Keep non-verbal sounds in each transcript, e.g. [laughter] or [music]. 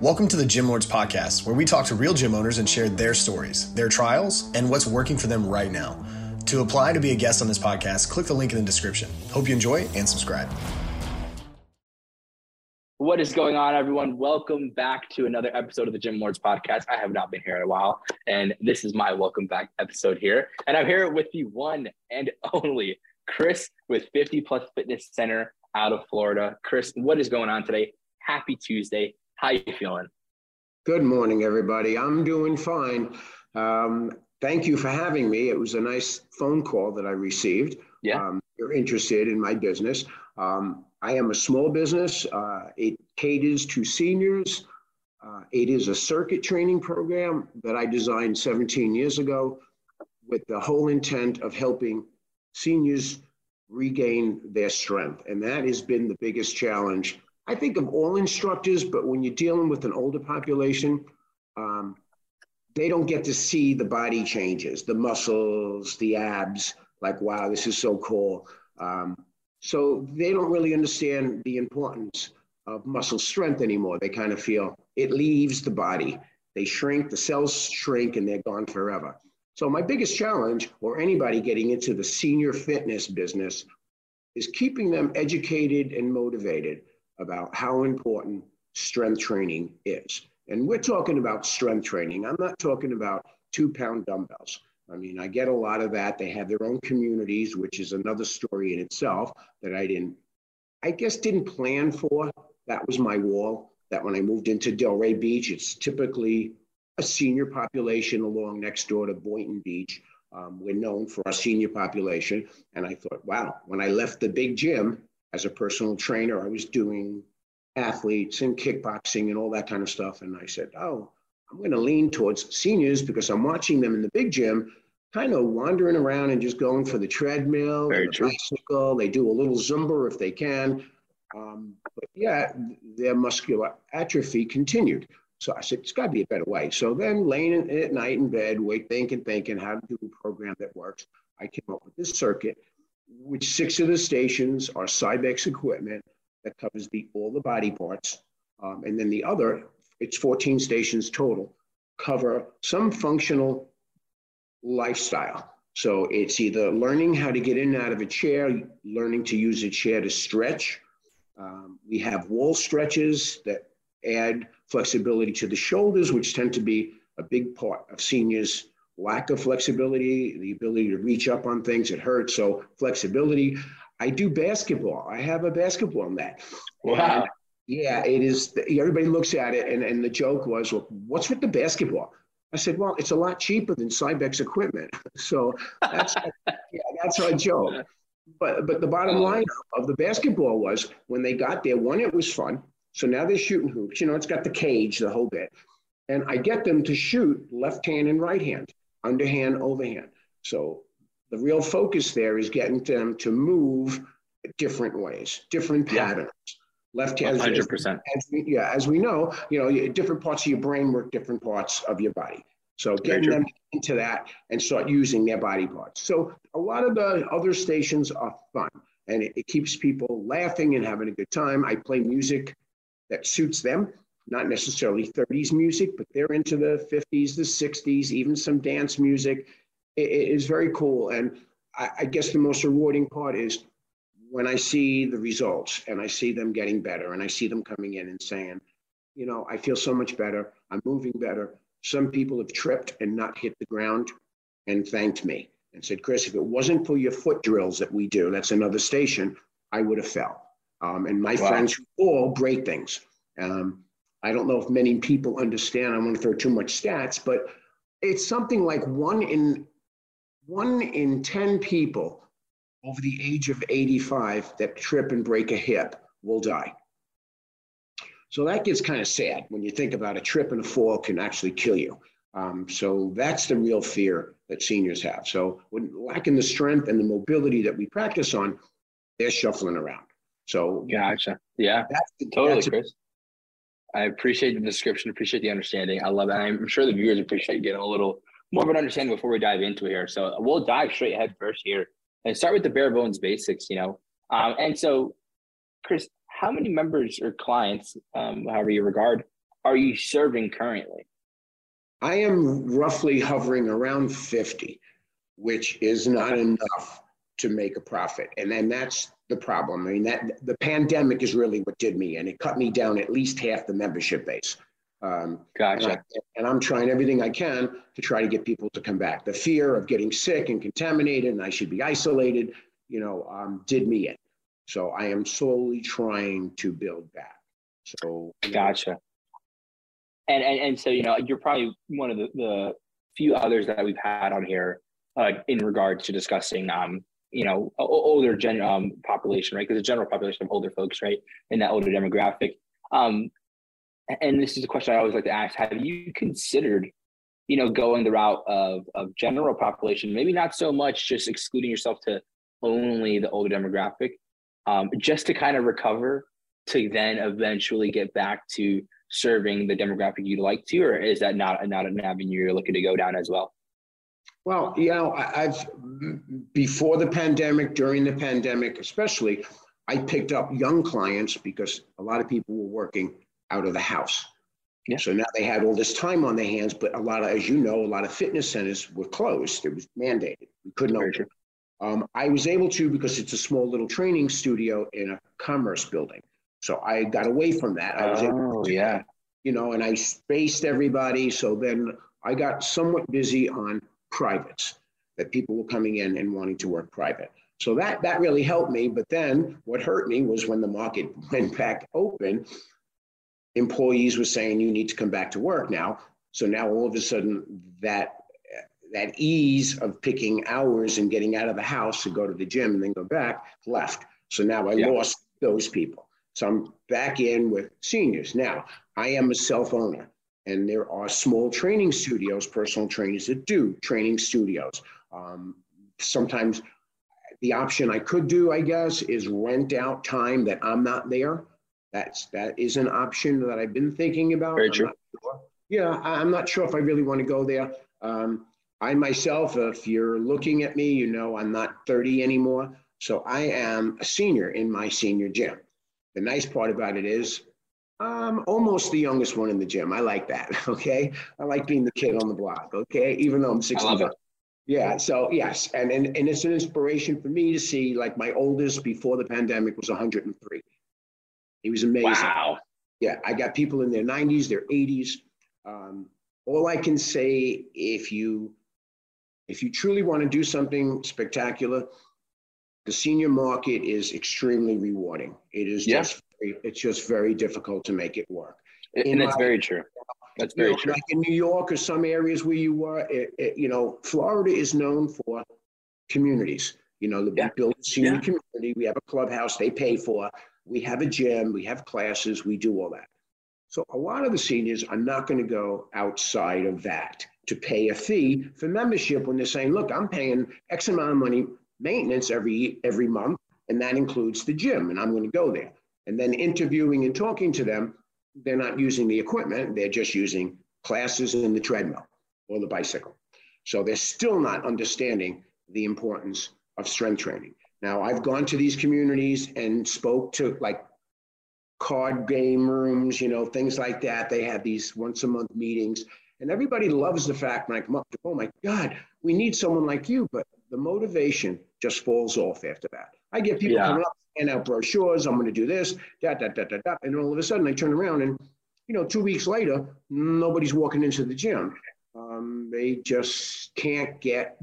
Welcome to the Gym Lords Podcast, where we talk to real gym owners and share their stories, their trials, and what's working for them right now. To apply to be a guest on this podcast, click the link in the description. Hope you enjoy and subscribe. What is going on, everyone? Welcome back to another episode of the Gym Lords Podcast. I have not been here in a while, and this is my welcome back episode here. And I'm here with the one and only Chris with 50 Plus Fitness Center out of Florida. Chris, what is going on today? Happy Tuesday. How you feeling? Good morning, everybody. I'm doing fine. Um, thank you for having me. It was a nice phone call that I received. Yeah. Um, you're interested in my business. Um, I am a small business. Uh, it caters to seniors. Uh, it is a circuit training program that I designed 17 years ago with the whole intent of helping seniors regain their strength. And that has been the biggest challenge I think of all instructors, but when you're dealing with an older population, um, they don't get to see the body changes, the muscles, the abs, like, wow, this is so cool. Um, so they don't really understand the importance of muscle strength anymore. They kind of feel it leaves the body. They shrink, the cells shrink, and they're gone forever. So, my biggest challenge, or anybody getting into the senior fitness business, is keeping them educated and motivated about how important strength training is. And we're talking about strength training. I'm not talking about two pound dumbbells. I mean, I get a lot of that. They have their own communities, which is another story in itself that I didn't, I guess, didn't plan for. That was my wall. That when I moved into Delray Beach, it's typically a senior population along next door to Boynton Beach. Um, we're known for our senior population. And I thought, wow, when I left the big gym as a personal trainer, I was doing athletes and kickboxing and all that kind of stuff. And I said, oh, I'm going to lean towards seniors because I'm watching them in the big gym kind of wandering around and just going for the treadmill, Very the true. bicycle. They do a little Zumba if they can. Um, but yeah, their muscular atrophy continued. So I said, it's got to be a better way. So then laying at night in bed, wait, thinking, thinking how to do a program that works, I came up with this circuit which six of the stations are Cybex equipment that covers the all the body parts. Um, and then the other, it's 14 stations total, cover some functional lifestyle. So it's either learning how to get in and out of a chair, learning to use a chair to stretch. Um, we have wall stretches that add flexibility to the shoulders, which tend to be a big part of seniors' lack of flexibility, the ability to reach up on things, it hurts. So flexibility. I do basketball. I have a basketball mat. Wow. And yeah, it is. Everybody looks at it, and, and the joke was, well, what's with the basketball? I said, well, it's a lot cheaper than Cybex equipment. [laughs] So that's yeah, that's our joke. But but the bottom line of the basketball was when they got there, one, it was fun. So now they're shooting hoops. You know, it's got the cage, the whole bit. And I get them to shoot left hand and right hand underhand, overhand. So the real focus there is getting them to move different ways, different patterns. Yeah. Left hand, 100%. As we, yeah, as we know, you know, different parts of your brain work different parts of your body. So getting them into that and start using their body parts. So a lot of the other stations are fun and it, it keeps people laughing and having a good time. I play music that suits them not necessarily 30s music, but they're into the 50s, the 60s, even some dance music. it is very cool. And I, I guess the most rewarding part is when I see the results and I see them getting better and I see them coming in and saying, you know, I feel so much better. I'm moving better. Some people have tripped and not hit the ground and thanked me and said, Chris, if it wasn't for your foot drills that we do, that's another station, I would have fell. Um, and my wow. friends all break things. Um, I don't know if many people understand. I won't throw too much stats, but it's something like one in one in 10 people over the age of 85 that trip and break a hip will die. So that gets kind of sad when you think about a trip and a fall can actually kill you. Um, so that's the real fear that seniors have. So when lacking the strength and the mobility that we practice on, they're shuffling around. So gotcha. Yeah, that's, totally, that's Chris. I appreciate the description, appreciate the understanding. I love it. I'm sure the viewers appreciate getting a little more of an understanding before we dive into it here. So we'll dive straight head first here and start with the bare bones basics, you know. Um, and so, Chris, how many members or clients, um, however you regard, are you serving currently? I am roughly hovering around 50, which is not enough to make a profit. And then that's the problem. I mean, that the pandemic is really what did me, and it cut me down at least half the membership base. Um, gotcha. And, I, I'm trying everything I can to try to get people to come back. The fear of getting sick and contaminated, and I should be isolated, you know, um, did me in. So I am slowly trying to build back. So gotcha. And, and and so you know you're probably one of the, the few others that we've had on here uh, in regards to discussing um you know older gen um, population right because the general population of older folks right in that older demographic um and this is a question I always like to ask: Have you considered, you know, going the route of of general population? Maybe not so much just excluding yourself to only the older demographic, um, just to kind of recover to then eventually get back to serving the demographic you'd like to, or is that not not an avenue you're looking to go down as well? Well, you know, I've before the pandemic, during the pandemic, especially, I picked up young clients because a lot of people were working out of the house. Yeah. So now they had all this time on their hands, but a lot of, as you know, a lot of fitness centers were closed. It was mandated. We couldn't open. Um, I was able to because it's a small little training studio in a commerce building. So I got away from that. I was oh, able to, yeah. You know, and I spaced everybody. So then I got somewhat busy on privates that people were coming in and wanting to work private. So that that really helped me. But then what hurt me was when the market [laughs] went back open, employees were saying you need to come back to work now. So now all of a sudden that that ease of picking hours and getting out of the house to go to the gym and then go back left. So now I yeah. lost those people. So I'm back in with seniors. Now I am a self owner and there are small training studios, personal trainers that do training studios. Um, sometimes the option I could do, I guess, is rent out time that I'm not there that's that is an option that I've been thinking about. Very true. Sure. Yeah, I'm not sure if I really want to go there. Um, I myself, if you're looking at me, you know I'm not 30 anymore. So I am a senior in my senior gym. The nice part about it is I'm almost the youngest one in the gym. I like that. [laughs] Okay. I like being the kid on the block. Okay. Even though I'm 65. Yeah. So yes. And, and, and it's an inspiration for me to see like my oldest before the pandemic was 103. He was amazing. Wow. Yeah, I got people in their 90s, their 80s. Um, all I can say, if you if you truly want to do something spectacular, the senior market is extremely rewarding. It is yeah. just it's just very difficult to make it work. And that's very true. That's very you know, true. Like in New York or some areas where you were, it, it, you know, Florida is known for communities. You know, the yeah. built senior yeah. community. We have a clubhouse they pay for we have a gym, we have classes, we do all that. So a lot of the seniors are not going to go outside of that to pay a fee for membership when they're saying, look, I'm paying X amount of money maintenance every every month, and that includes the gym, and I'm going to go there. And then interviewing and talking to them, they're not using the equipment, they're just using classes in the treadmill or the bicycle. So they're still not understanding the importance of strength training. Now, I've gone to these communities and spoke to like card game rooms, you know, things like that. They have these once a month meetings, and everybody loves the fact when I come up oh my God, we need someone like you. But the motivation just falls off after that. I get people yeah. coming up, hand out brochures, I'm going to do this, da, da, da, da, da. And all of a sudden I turn around and, you know, two weeks later, nobody's walking into the gym. Um, they just can't get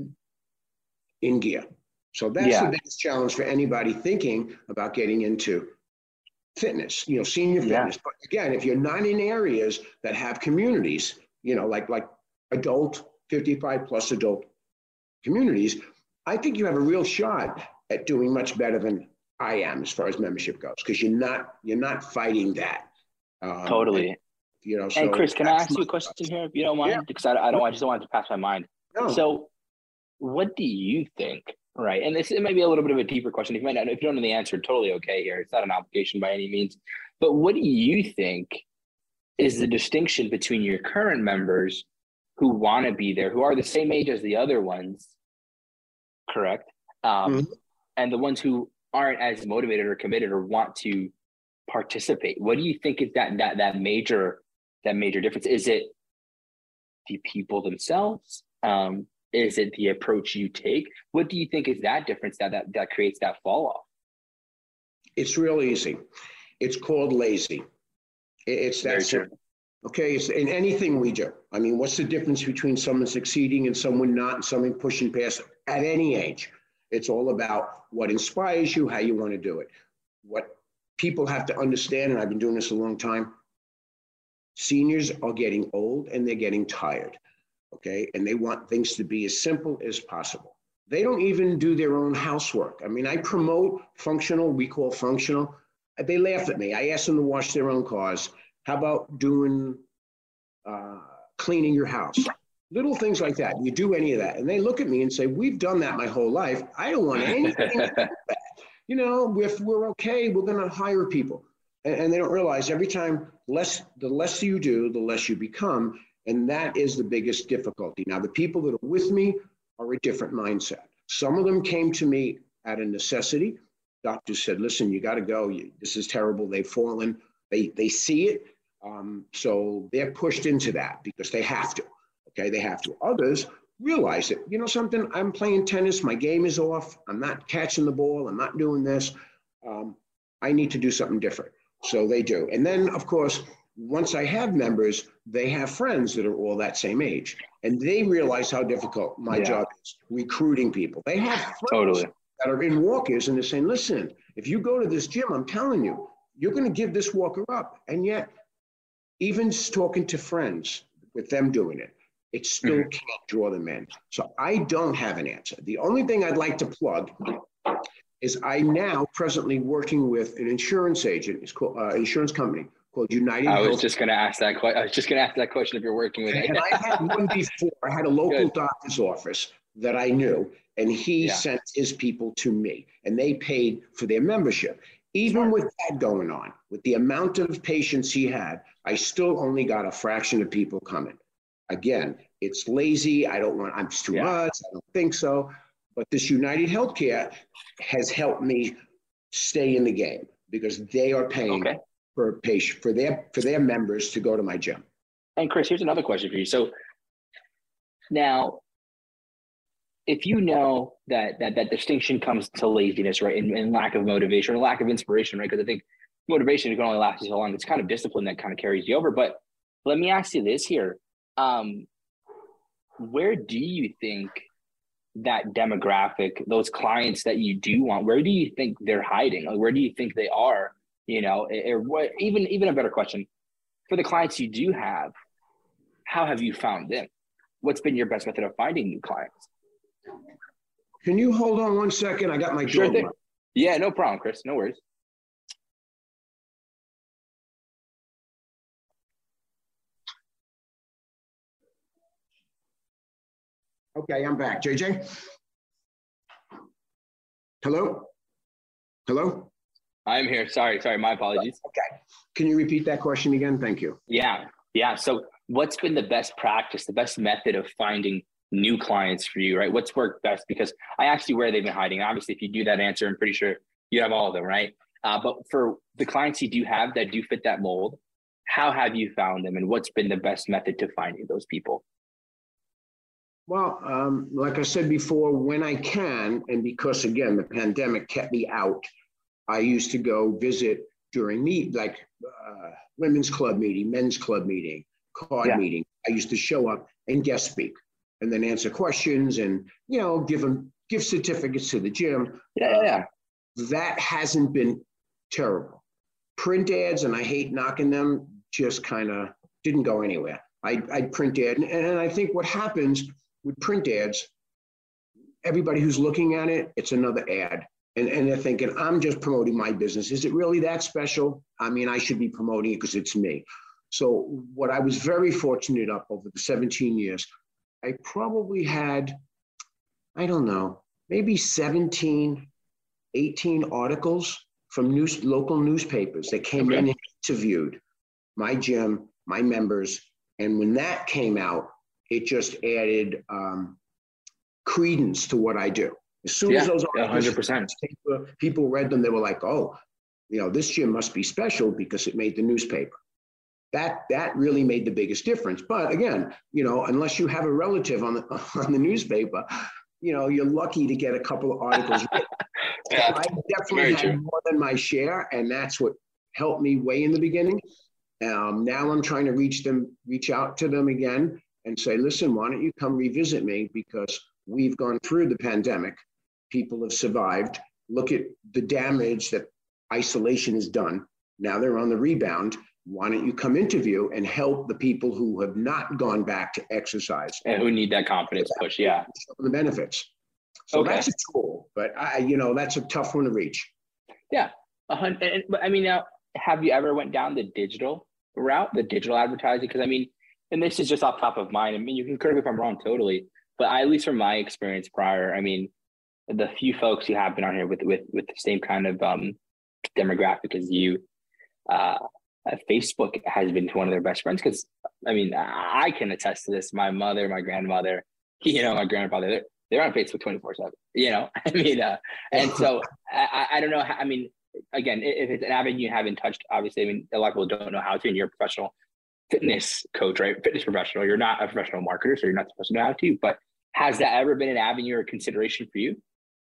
in gear. So that's yeah. the biggest challenge for anybody thinking about getting into fitness, you know, senior fitness. Yeah. But again, if you're not in areas that have communities, you know, like like adult, 55 plus adult communities, I think you have a real shot at doing much better than I am as far as membership goes, because you're not you're not fighting that. Um, totally. And, you know, so and Chris, can I ask you a question here, if you don't mind? Yeah. Because I, I don't, I just don't want to pass my mind. No. So, what do you think Right. And this it might be a little bit of a deeper question. If you might not if you don't know the answer, totally okay here. It's not an obligation by any means. But what do you think is the distinction between your current members who want to be there, who are the same age as the other ones, correct? Um, mm-hmm. And the ones who aren't as motivated or committed or want to participate. What do you think is that that that major that major difference? Is it the people themselves? Um, is it the approach you take? What do you think is that difference that that, that creates that fall off? It's real easy. It's called lazy. It's that simple. Okay, it's in anything we do. I mean, what's the difference between someone succeeding and someone not, and someone pushing past at any age? It's all about what inspires you, how you want to do it. What people have to understand, and I've been doing this a long time, seniors are getting old and they're getting tired. Okay, and they want things to be as simple as possible. They don't even do their own housework. I mean, I promote functional, we call functional. They laugh at me. I ask them to wash their own cars how about doing uh, cleaning your house? Little things like that. You do any of that, and they look at me and say, "We've done that my whole life. I don't want anything." [laughs] you know, if we're okay, we're going to hire people, and, and they don't realize every time less the less you do, the less you become, and that is the biggest difficulty. Now, the people that are with me are a different mindset. Some of them came to me out of necessity. Doctors said, "Listen, you got to go. This is terrible. They've fallen." They, they see it um, so they're pushed into that because they have to. Okay, they have to. Others realize it. You know something? I'm playing tennis. My game is off. I'm not catching the ball. I'm not doing this. Um, I need to do something different. So they do. And then, of course, once I have members, they have friends that are all that same age, and they realize how difficult my yeah. job is recruiting people. They have friends totally. that are in walkers, and they're saying, "Listen, if you go to this gym, I'm telling you, you're going to give this walker up." And yet, even talking to friends with them doing it, it still mm-hmm. can't draw them in. So I don't have an answer. The only thing I'd like to plug is I now presently working with an insurance agent, it's called uh, insurance company called United. I was Health. just going to ask that. question. I was just going to ask that question if you're working with. and I had one before. I had a local Good. doctor's office that I knew, and he yeah. sent his people to me, and they paid for their membership. Even with that going on, with the amount of patients he had, I still only got a fraction of people coming. Again, it's lazy. I don't want, I'm too yeah. much. I don't think so. But this United Healthcare has helped me stay in the game because they are paying okay. for patient for their for their members to go to my gym. And Chris, here's another question for you. So now if you know that that that distinction comes to laziness, right, and, and lack of motivation or lack of inspiration, right? Because I think motivation can only last you so long. It's kind of discipline that kind of carries you over. But let me ask you this here: um, Where do you think that demographic, those clients that you do want, where do you think they're hiding? Like, where do you think they are? You know, or what? Even even a better question for the clients you do have: How have you found them? What's been your best method of finding new clients? Can you hold on one second? I got my sure thing. Yeah, no problem, Chris. No worries. Okay, I'm back. JJ? Hello? Hello? I'm here. Sorry, sorry. My apologies. Okay. Can you repeat that question again? Thank you. Yeah. Yeah. So, what's been the best practice, the best method of finding new clients for you, right? What's worked best? Because I asked you where they've been hiding. Obviously, if you do that answer, I'm pretty sure you have all of them, right? Uh, but for the clients you do have that do fit that mold, how have you found them and what's been the best method to finding those people? Well, um, like I said before, when I can, and because again, the pandemic kept me out, I used to go visit during meet, like uh, women's club meeting, men's club meeting, card yeah. meeting. I used to show up and guest speak and then answer questions and you know give them give certificates to the gym. Yeah, yeah. That hasn't been terrible. Print ads, and I hate knocking them, just kind of didn't go anywhere. I I print ad, and, and I think what happens with print ads, everybody who's looking at it, it's another ad. And, and they're thinking, I'm just promoting my business. Is it really that special? I mean, I should be promoting it because it's me. So, what I was very fortunate up over the 17 years, I probably had, I don't know, maybe 17, 18 articles from news, local newspapers that came okay. in and interviewed my gym, my members. And when that came out, it just added um, credence to what I do. As soon yeah, as those articles, 100%. People, people read them, they were like, oh, you know, this gym must be special because it made the newspaper. that that really made the biggest difference. But again, you know, unless you have a relative on the [laughs] on the newspaper, you know, you're lucky to get a couple of articles. [laughs] yeah, I definitely had true. more than my share, and that's what helped me way in the beginning. Um, now I'm trying to reach them, reach out to them again, and say, listen, why don't you come revisit me? Because we've gone through the pandemic, people have survived. Look at the damage that isolation has done. Now they're on the rebound. Why don't you come interview and help the people who have not gone back to exercise? And who need that confidence push yeah. The benefits. So okay. that's a tool but i you know that's a tough one to reach. Yeah. And, i mean now have you ever went down the digital route the digital advertising? Because i mean and this is just off top of mind i mean you can correct me if i'm wrong totally but I, at least from my experience prior i mean the few folks who have been on here with with with the same kind of um demographic as you uh Facebook has been one of their best friends because I mean I can attest to this. My mother, my grandmother, [laughs] you know, my grandfather, they're, they're on Facebook twenty four seven. You know, [laughs] I mean, uh, and so I, I don't know. How, I mean, again, if it's an avenue you haven't touched, obviously, I mean, a lot of people don't know how to, and you're a professional fitness coach, right? Fitness professional. You're not a professional marketer, so you're not supposed to know how to. But has that ever been an avenue or consideration for you?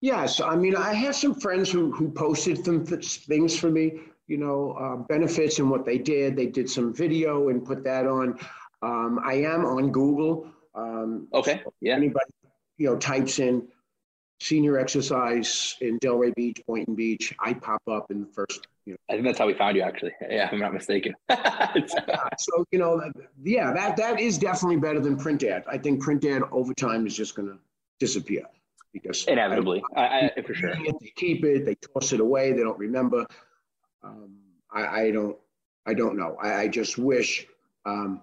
Yes, I mean, I have some friends who who posted some things for me you know, uh, benefits and what they did. They did some video and put that on. Um, I am on Google. Um, okay. So yeah. Anybody, you know, types in senior exercise in Delray Beach, Boynton Beach, I pop up in the first. You know. I think that's how we found you, actually. Yeah, if I'm not mistaken. [laughs] so you know, yeah, that that is definitely better than print ad. I think print ad over time is just going to disappear because inevitably, I, I, for sure. It, they keep it, they toss it away, they don't remember. Um, I, I, don't, I don't know. I, I just wish, um,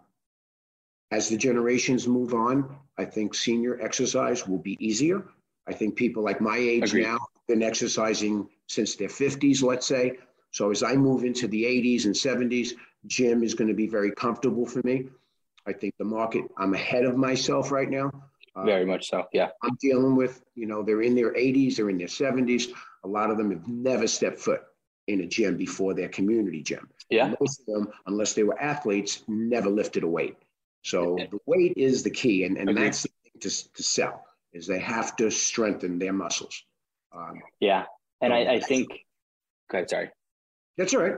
as the generations move on, I think senior exercise will be easier. I think people like my age Agreed. now been exercising since their 50s, let's say. So as I move into the 80s and 70s, gym is going to be very comfortable for me. I think the market, I'm ahead of myself right now. Very uh, much so, yeah. I'm dealing with, you know, they're in their 80s, they're in their 70s. A lot of them have never stepped foot in a gym before their community gym. Yeah. Most of them, unless they were athletes, never lifted a weight. So the weight is the key, and, and that's the thing to, to sell is they have to strengthen their muscles. Um, yeah, and I, I think. Go ahead. Sorry. That's all right.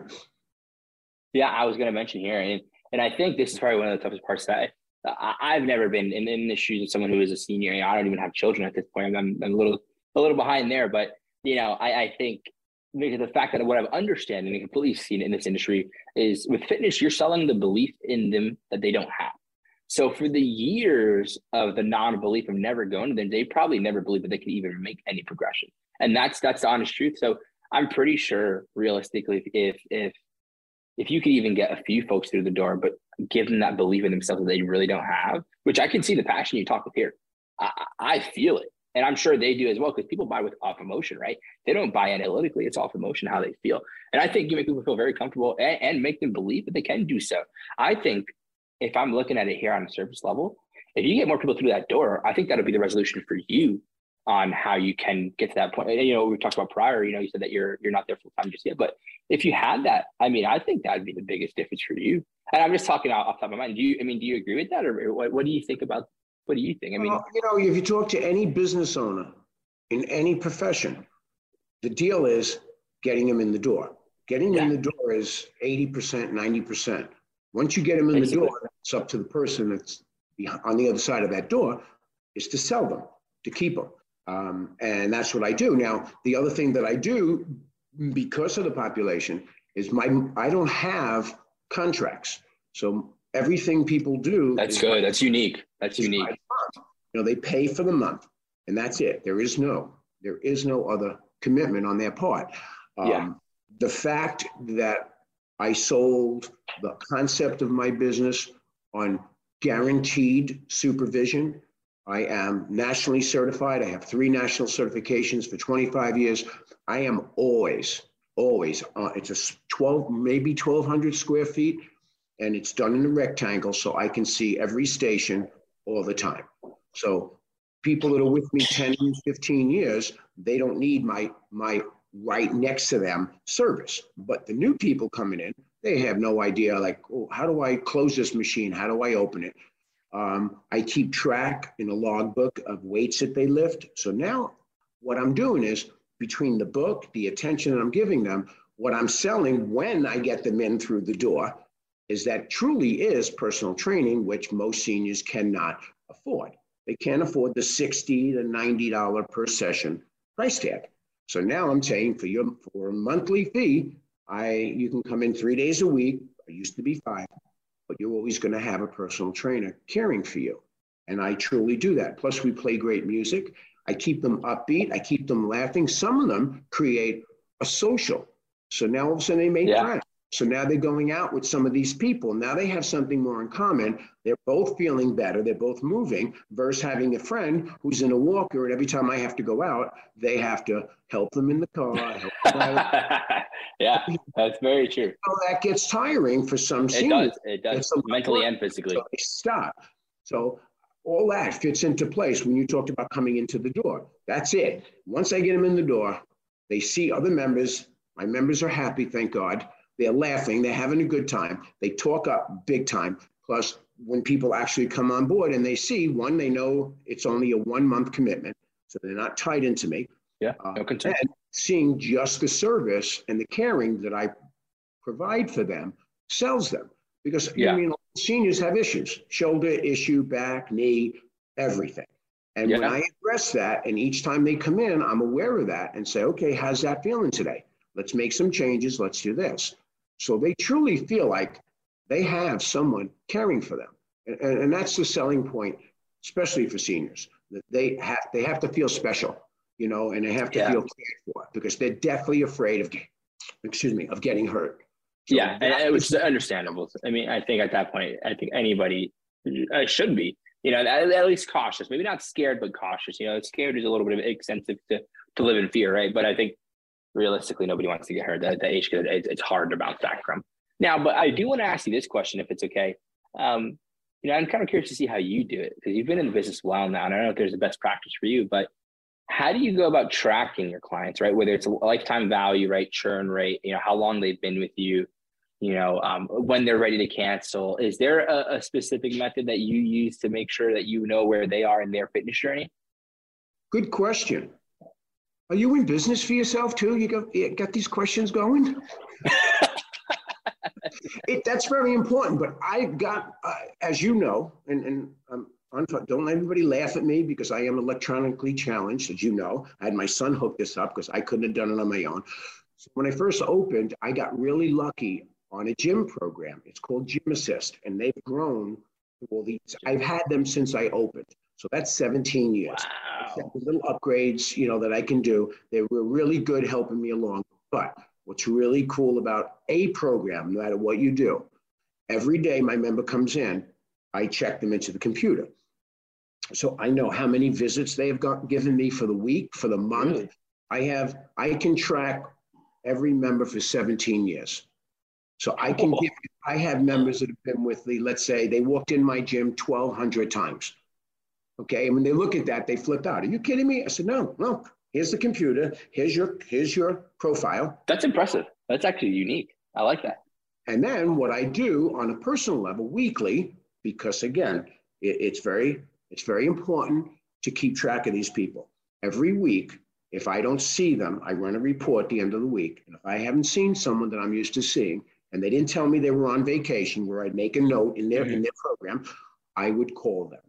Yeah, I was going to mention here, and and I think this is probably one of the toughest parts that I, I've never been in, in the shoes of someone who is a senior. I don't even have children at this point. I'm, I'm a little a little behind there, but you know, I, I think because the fact that what I've understand and completely seen in this industry is with fitness, you're selling the belief in them that they don't have. So for the years of the non-belief of never going to them, they probably never believed that they could even make any progression. And that's that's the honest truth. So I'm pretty sure realistically if if if you could even get a few folks through the door, but give them that belief in themselves that they really don't have, which I can see the passion you talk with here. I, I feel it and I'm sure they do as well because people buy with off emotion, right? They don't buy analytically; it's off emotion how they feel. And I think you make people feel very comfortable and, and make them believe that they can do so. I think if I'm looking at it here on a surface level, if you get more people through that door, I think that'll be the resolution for you on how you can get to that point. And, you know, we talked about prior. You know, you said that you're you're not there full time just yet, but if you had that, I mean, I think that'd be the biggest difference for you. And I'm just talking off, off top of my mind. Do you? I mean, do you agree with that, or what, what do you think about what do you think? I mean, well, you know, if you talk to any business owner in any profession, the deal is getting them in the door. Getting yeah. in the door is 80%, 90%. Once you get them in Basically. the door, it's up to the person that's on the other side of that door is to sell them, to keep them. Um, and that's what I do. Now, the other thing that I do because of the population is my I don't have contracts. So everything people do. That's good. That's unique. That's unique. You know, they pay for the month, and that's it. There is no, there is no other commitment on their part. Um, yeah. The fact that I sold the concept of my business on guaranteed supervision. I am nationally certified. I have three national certifications for 25 years. I am always, always, uh, it's a 12, maybe 1,200 square feet and it's done in a rectangle so I can see every station all the time. So people that are with me 10, 15 years, they don't need my my right next to them service. But the new people coming in, they have no idea, like, oh, how do I close this machine? How do I open it? Um, I keep track in a logbook of weights that they lift. So now what I'm doing is between the book, the attention that I'm giving them, what I'm selling when I get them in through the door is that truly is personal training, which most seniors cannot afford. They can't afford the 60 to $90 per session price tag. So now I'm saying for your for a monthly fee, I you can come in three days a week. I used to be five, but you're always going to have a personal trainer caring for you. And I truly do that. Plus, we play great music. I keep them upbeat. I keep them laughing. Some of them create a social. So now all of a sudden they make yeah. friends. So now they're going out with some of these people. Now they have something more in common. They're both feeling better. They're both moving versus having a friend who's in a walker. And every time I have to go out, they have to help them in the car. [laughs] yeah, that's very true. So that gets tiring for some seniors. It does. It does, mentally and physically. So stop. So all that fits into place when you talked about coming into the door. That's it. Once I get them in the door, they see other members. My members are happy, thank God they're laughing, they're having a good time, they talk up big time. Plus, when people actually come on board and they see one, they know it's only a one month commitment, so they're not tied into me. Yeah, uh, no. And seeing just the service and the caring that I provide for them sells them because yeah. I mean seniors have issues, shoulder issue, back, knee, everything. And yeah. when I address that, and each time they come in, I'm aware of that and say, okay, how's that feeling today? Let's make some changes. Let's do this. So they truly feel like they have someone caring for them. And, and that's the selling point, especially for seniors, that they have, they have to feel special, you know, and they have to yeah. feel cared for because they're deathly afraid of, excuse me, of getting hurt. So yeah, and, which is understandable. I mean, I think at that point, I think anybody uh, should be, you know, at, at, least cautious. Maybe not scared, but cautious. You know, scared is a little bit of extensive to to live in fear, right? But I think realistically, nobody wants to get hurt. That, that age, it's hard to bounce back from. Now, but I do want to ask you this question, if it's okay. Um, you know, I'm kind of curious to see how you do it because you've been in the business a while now, and I don't know if there's a best practice for you, but how do you go about tracking your clients, right? Whether it's a lifetime value, right, churn rate, you know, how long they've been with you, you know, um, when they're ready to cancel. Is there a, a specific method that you use to make sure that you know where they are in their fitness journey? Good question. Are you in business for yourself too? You got, you got these questions going? [laughs] it, that's very important. But I've got, uh, as you know, and, and um, don't let everybody laugh at me because I am electronically challenged, as you know. I had my son hook this up because I couldn't have done it on my own. So when I first opened, I got really lucky on a gym program. It's called Gym Assist, and they've grown. Well, these I've had them since I opened. So that's 17 years. Wow. Little upgrades, you know, that I can do. They were really good helping me along. But what's really cool about a program, no matter what you do, every day my member comes in, I check them into the computer. So I know how many visits they have got, given me for the week, for the month. Really? I have, I can track every member for 17 years. So I can oh. give, I have members that have been with me, let's say they walked in my gym 1,200 times. Okay. And when they look at that, they flip out. Are you kidding me? I said, no, no. Here's the computer. Here's your here's your profile. That's impressive. That's actually unique. I like that. And then what I do on a personal level weekly, because again, it, it's very it's very important to keep track of these people. Every week, if I don't see them, I run a report at the end of the week. And if I haven't seen someone that I'm used to seeing, and they didn't tell me they were on vacation, where I'd make a note in their mm-hmm. in their program, I would call them.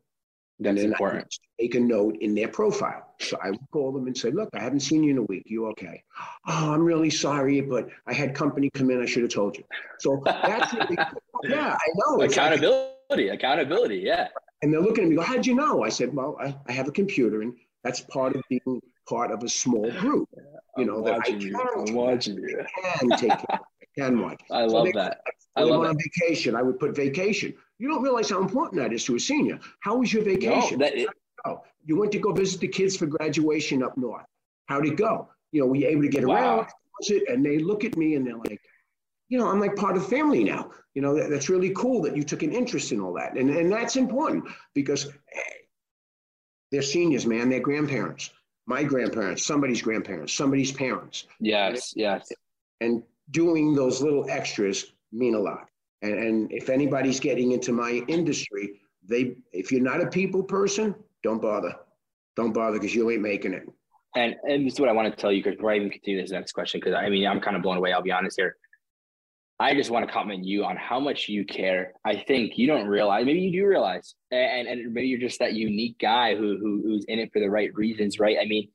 That's important. Make a note in their profile. So I would call them and say, "Look, I haven't seen you in a week. You okay? Oh, I'm really sorry, but I had company come in. I should have told you." So that's really [laughs] cool. yeah, I know. Accountability, accountability, yeah. And they're looking at me. Go, how'd you know? I said, "Well, I, I have a computer, and that's part of being part of a small group. You know that I can, I'm watching you. can take care. I [laughs] can watch. I so love they, that. I love on vacation. I would put vacation. You don't realize how important that is to a senior. How was your vacation? No, that it, oh, you went to go visit the kids for graduation up north. How'd it go? You know, were you able to get wow. around? And they look at me and they're like, you know, I'm like part of the family now. You know, that, that's really cool that you took an interest in all that. And, and that's important because eh, they're seniors, man. They're grandparents. My grandparents, somebody's grandparents, somebody's parents. Yes, yes. And doing those little extras mean a lot. And, and if anybody's getting into my industry, they if you're not a people person, don't bother. Don't bother because you ain't making it. And and this is what I want to tell you, because before I even continue this next question, because I mean I'm kind of blown away. I'll be honest here. I just want to compliment you on how much you care. I think you don't realize, maybe you do realize, and, and maybe you're just that unique guy who, who who's in it for the right reasons, right? I mean,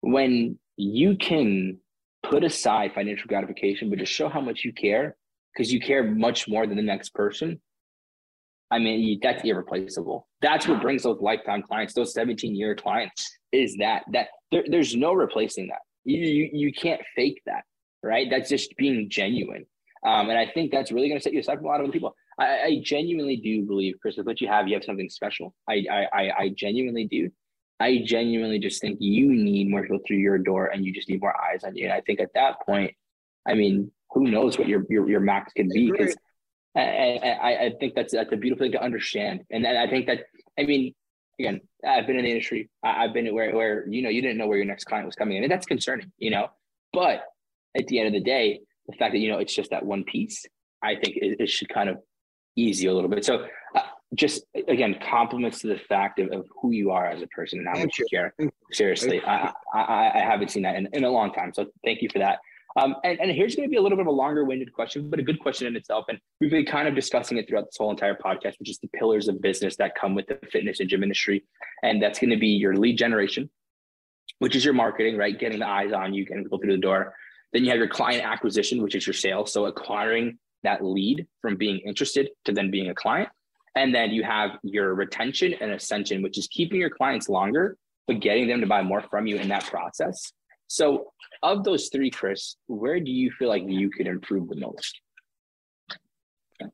when you can put aside financial gratification, but just show how much you care, because you care much more than the next person. I mean, that's irreplaceable. That's what brings those lifetime clients, those 17 year clients, is that that there, there's no replacing that. You, you you can't fake that, right? That's just being genuine. Um, and I think that's really going to set you aside from a lot of other people. I, I genuinely do believe, Chris, that what you have, you have something special. I, I, I genuinely do. I genuinely just think you need more people through your door and you just need more eyes on you. And I think at that point, I mean, who knows what your your, your max can be? Because I, I, I think that's that's a beautiful thing to understand. And then I think that I mean, again, I've been in the industry. I, have been where where you know you didn't know where your next client was coming in, and that's concerning, you know. But at the end of the day, the fact that you know it's just that one piece, I think it, it should kind of ease you a little bit. So, uh, just again, compliments to the fact of, of who you are as a person and how much you care. Seriously, I, I, I haven't seen that in, in a long time. So, thank you for that. Um, and, and here's going to be a little bit of a longer winded question, but a good question in itself. And we've been kind of discussing it throughout this whole entire podcast, which is the pillars of business that come with the fitness and gym industry. And that's going to be your lead generation, which is your marketing, right? Getting the eyes on you, getting people through the door. Then you have your client acquisition, which is your sales. So acquiring that lead from being interested to then being a client. And then you have your retention and ascension, which is keeping your clients longer, but getting them to buy more from you in that process. So, of those three, Chris, where do you feel like you could improve the most?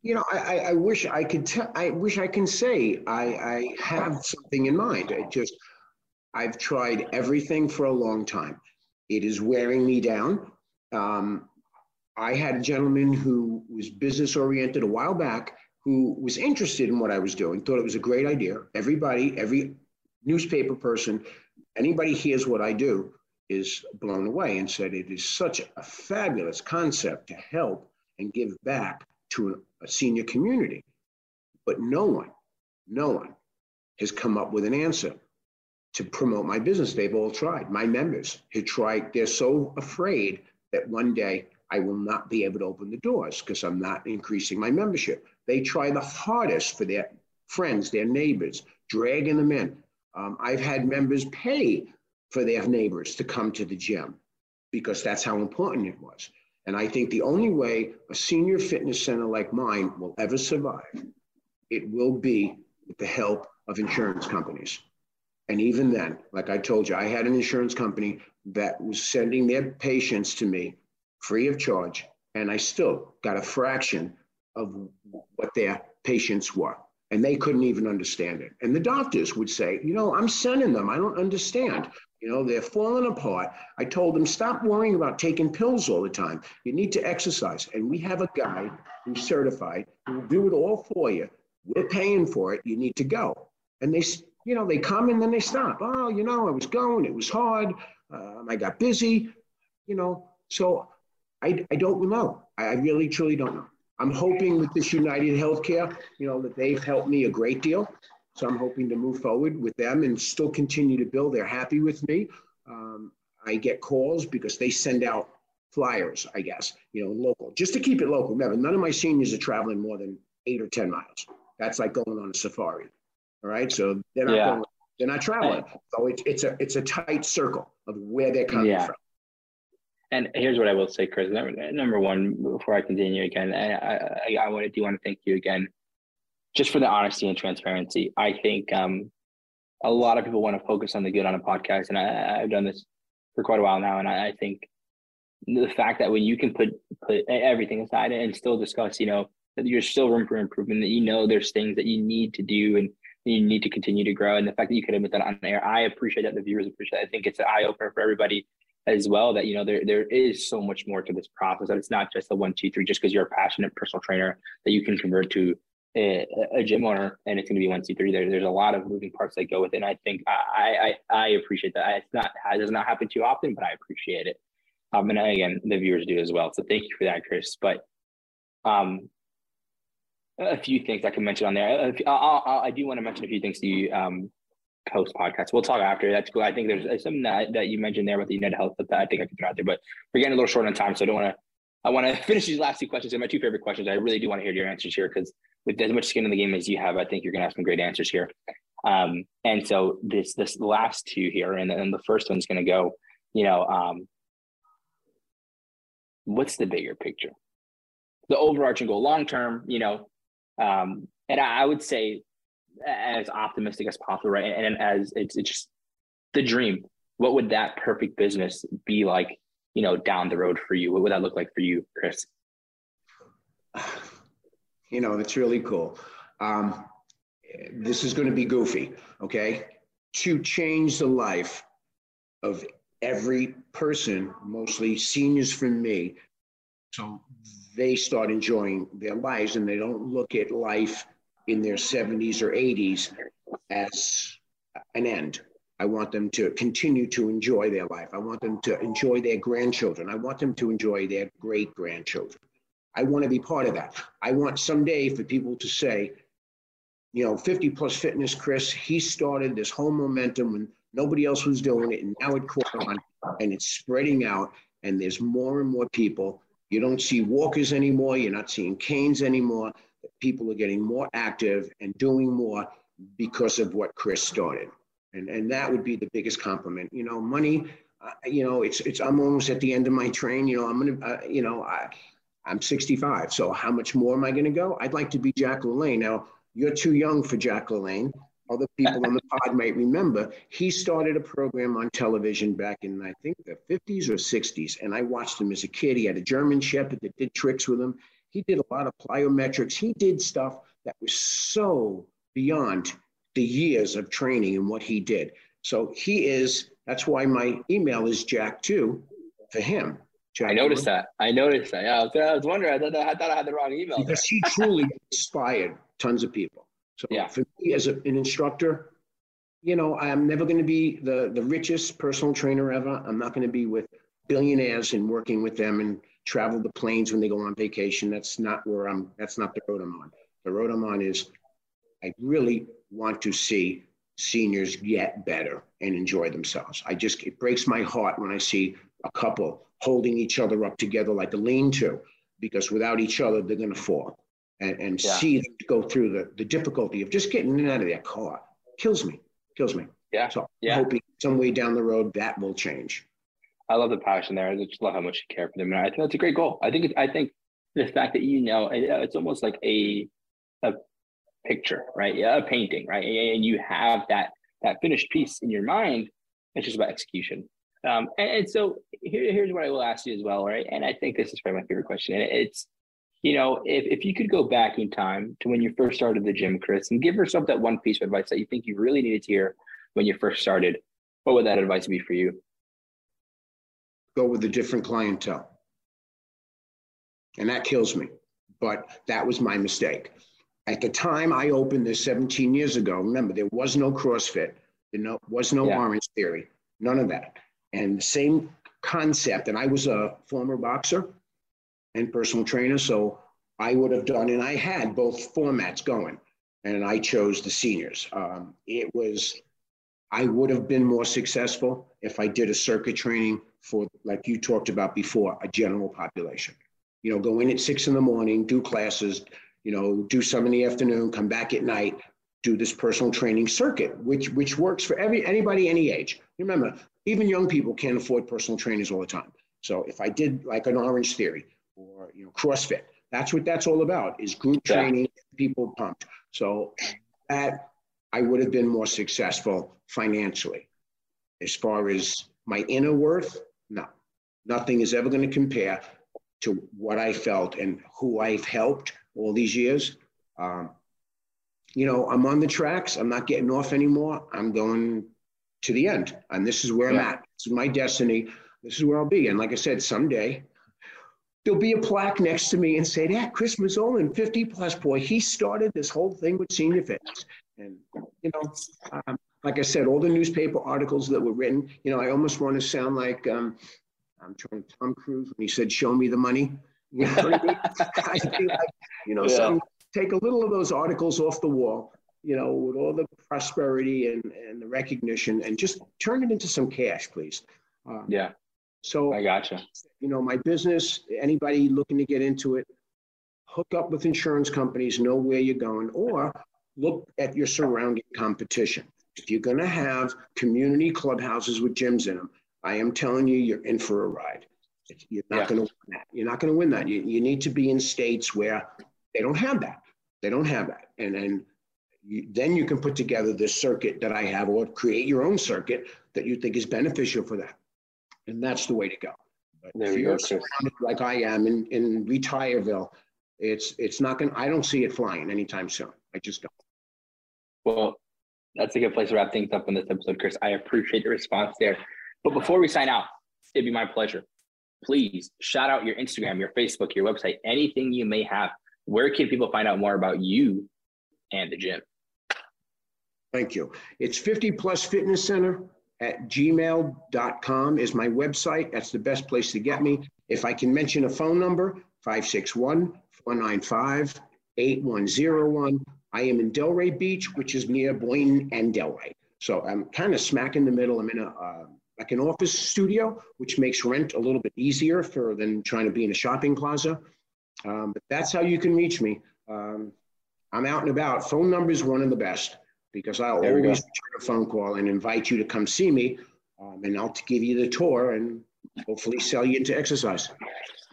You know, I, I wish I could tell. I wish I can say I, I have something in mind. I just I've tried everything for a long time. It is wearing me down. Um, I had a gentleman who was business oriented a while back who was interested in what I was doing, thought it was a great idea. Everybody, every newspaper person, anybody hears what I do is blown away and said it is such a fabulous concept to help and give back to a senior community. But no one, no one has come up with an answer to promote my business. They've all tried. My members have tried. They're so afraid that one day I will not be able to open the doors because I'm not increasing my membership. They try the hardest for their friends, their neighbors, dragging them in. Um, I've had members pay for their neighbors to come to the gym because that's how important it was. And I think the only way a senior fitness center like mine will ever survive, it will be with the help of insurance companies. And even then, like I told you, I had an insurance company that was sending their patients to me free of charge, and I still got a fraction of what their patients were. And they couldn't even understand it. And the doctors would say, You know, I'm sending them. I don't understand. You know, they're falling apart. I told them, Stop worrying about taking pills all the time. You need to exercise. And we have a guy who's certified who will do it all for you. We're paying for it. You need to go. And they, you know, they come and then they stop. Oh, you know, I was going. It was hard. Um, I got busy. You know, so I, I don't know. I really truly don't know. I'm hoping with this United Healthcare, you know, that they've helped me a great deal. So I'm hoping to move forward with them and still continue to build. They're happy with me. Um, I get calls because they send out flyers, I guess, you know, local, just to keep it local. Remember, none of my seniors are traveling more than eight or 10 miles. That's like going on a safari. All right. So they're not yeah. going, they're not traveling. So it's, it's a, it's a tight circle of where they're coming yeah. from. And here's what I will say, Chris. Number, number one, before I continue again, I, I, I want to do want to thank you again, just for the honesty and transparency. I think um, a lot of people want to focus on the good on a podcast, and I, I've done this for quite a while now. And I, I think the fact that when you can put put everything aside and still discuss, you know, that there's still room for improvement, that you know there's things that you need to do and you need to continue to grow, and the fact that you could admit that on air, I appreciate that. The viewers appreciate. That. I think it's an eye opener for everybody as well that you know there there is so much more to this process that it's not just the one two three just because you're a passionate personal trainer that you can convert to a, a gym owner and it's going to be one c three. There, there's a lot of moving parts that go with it. And I think I I, I appreciate that. It's not it does not happen too often, but I appreciate it. Um, and again, the viewers do as well. So thank you for that, Chris. But um, a few things I can mention on there. I'll, I'll, i do want to mention a few things to you um, post podcast. We'll talk after. That's cool. I think there's something that, that you mentioned there about the United Health that I think I can throw out there, but we're getting a little short on time, so I don't want to. I want to [laughs] finish these last two questions. They're my two favorite questions. I really do want to hear your answers here because with as much skin in the game as you have, I think you're going to have some great answers here. Um, and so this this last two here, and then the first one's going to go. You know, um, what's the bigger picture? The overarching goal, long term. You know, um, and I, I, would say as optimistic as possible, right? And, and as it's it's just the dream. What would that perfect business be like? You know, down the road for you. What would that look like for you, Chris? [sighs] You know, it's really cool. Um, this is going to be goofy, okay? To change the life of every person, mostly seniors from me, so they start enjoying their lives and they don't look at life in their 70s or 80s as an end. I want them to continue to enjoy their life. I want them to enjoy their grandchildren. I want them to enjoy their great grandchildren. I want to be part of that. I want someday for people to say, you know, 50 plus fitness, Chris, he started this whole momentum when nobody else was doing it. And now it caught on and it's spreading out. And there's more and more people. You don't see walkers anymore. You're not seeing canes anymore. People are getting more active and doing more because of what Chris started. And, and that would be the biggest compliment. You know, money, uh, you know, it's, it's, I'm almost at the end of my train. You know, I'm going to, uh, you know, I, I'm 65. So how much more am I going to go? I'd like to be Jack LaLanne. Now, you're too young for Jack LaLanne. Other people on the pod might remember. He started a program on television back in, I think, the 50s or 60s. And I watched him as a kid. He had a German Shepherd that did tricks with him. He did a lot of plyometrics. He did stuff that was so beyond the years of training and what he did. So he is, that's why my email is Jack too for him. I noticed that. I noticed that. Yeah, I was, I was wondering. I thought, I thought I had the wrong email. Because he truly inspired tons of people. So yeah. for me as a, an instructor, you know, I'm never going to be the, the richest personal trainer ever. I'm not going to be with billionaires and working with them and travel the planes when they go on vacation. That's not where I'm, that's not the road I'm on. The road I'm on is I really want to see seniors get better and enjoy themselves. I just, it breaks my heart when I see a couple holding each other up together like a lean to, because without each other, they're going to fall. And, and yeah. see them go through the, the difficulty of just getting in and out of their car kills me, kills me. Yeah. So yeah. I'm hoping some way down the road that will change. I love the passion there. I just love how much you care for them. And I think that's a great goal. I think, it, I think the fact that you know, it's almost like a, a picture, right? Yeah, a painting, right? And you have that, that finished piece in your mind. It's just about execution. Um, and, and, so here, here's what I will ask you as well, right? And I think this is probably my favorite question. And it's, you know, if, if you could go back in time to when you first started the gym, Chris, and give yourself that one piece of advice that you think you really needed to hear when you first started, what would that advice be for you? Go with a different clientele. And that kills me. But that was my mistake. At the time I opened this 17 years ago, remember, there was no CrossFit, there was no yeah. Orange Theory, none of that. And the same concept, and I was a former boxer and personal trainer, so I would have done, and I had both formats going, and I chose the seniors. Um, it was, I would have been more successful if I did a circuit training for, like you talked about before, a general population. You know, go in at six in the morning, do classes, you know, do some in the afternoon, come back at night, do this personal training circuit, which which works for every anybody any age. Remember, even young people can't afford personal trainers all the time. So if I did like an Orange Theory or you know CrossFit, that's what that's all about is group yeah. training, people pumped. So that I would have been more successful financially. As far as my inner worth, no, nothing is ever going to compare to what I felt and who I've helped all these years. Um, you know, I'm on the tracks. I'm not getting off anymore. I'm going to the end. And this is where yeah. I'm at. This is my destiny. This is where I'll be. And like I said, someday there'll be a plaque next to me and say, yeah, Chris Mazzola, 50 plus boy, he started this whole thing with senior fitness. And, you know, um, like I said, all the newspaper articles that were written, you know, I almost want to sound like um, I'm trying to Tom Cruise when he said, show me the money. [laughs] You know what I mean? I like, you know, yeah. some take a little of those articles off the wall, you know, with all the prosperity and, and the recognition and just turn it into some cash, please. Um, yeah. So I gotcha. You know, my business, anybody looking to get into it, hook up with insurance companies, know where you're going, or look at your surrounding competition. If you're going to have community clubhouses with gyms in them, I am telling you, you're in for a ride. You're not yeah. going to win that. You're not going to win that. You, you need to be in states where they don't have that. They don't have that. And then you, then you can put together this circuit that I have or create your own circuit that you think is beneficial for that. And that's the way to go. But there if you're go, like I am in, in Retireville, it's it's not going to, I don't see it flying anytime soon. I just don't. Well, that's a good place to wrap things up on this episode, Chris. I appreciate your response there. But before we sign out, it'd be my pleasure. Please shout out your Instagram, your Facebook, your website, anything you may have. Where can people find out more about you and the gym? Thank you. It's 50 Plus Fitness Center at gmail.com is my website. That's the best place to get me. If I can mention a phone number, 561 495 8101. I am in Delray Beach, which is near Boynton and Delray. So I'm kind of smack in the middle. I'm in a uh, like an office studio, which makes rent a little bit easier for than trying to be in a shopping plaza. Um, but that's how you can reach me. Um, I'm out and about. Phone number is one of the best because I'll always return a phone call and invite you to come see me, um, and I'll give you the tour and hopefully sell you into exercise.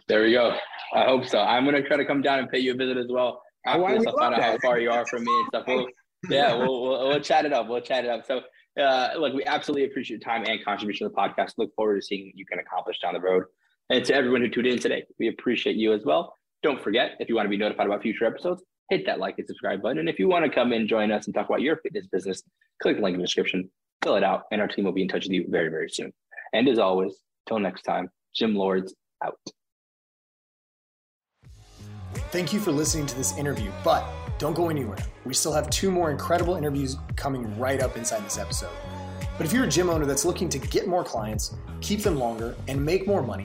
There we go. I hope so. I'm gonna try to come down and pay you a visit as well. After oh, this, I'll find out how far you are from me and stuff. We'll, [laughs] yeah, we'll, we'll, we'll chat it up. We'll chat it up. So, uh, look, we absolutely appreciate your time and contribution to the podcast. Look forward to seeing what you can accomplish down the road. And to everyone who tuned in today, we appreciate you as well. Don't forget, if you want to be notified about future episodes, hit that like and subscribe button. And if you want to come and join us and talk about your fitness business, click the link in the description, fill it out, and our team will be in touch with you very, very soon. And as always, till next time, Gym Lords out. Thank you for listening to this interview, but don't go anywhere. We still have two more incredible interviews coming right up inside this episode. But if you're a gym owner that's looking to get more clients, keep them longer, and make more money,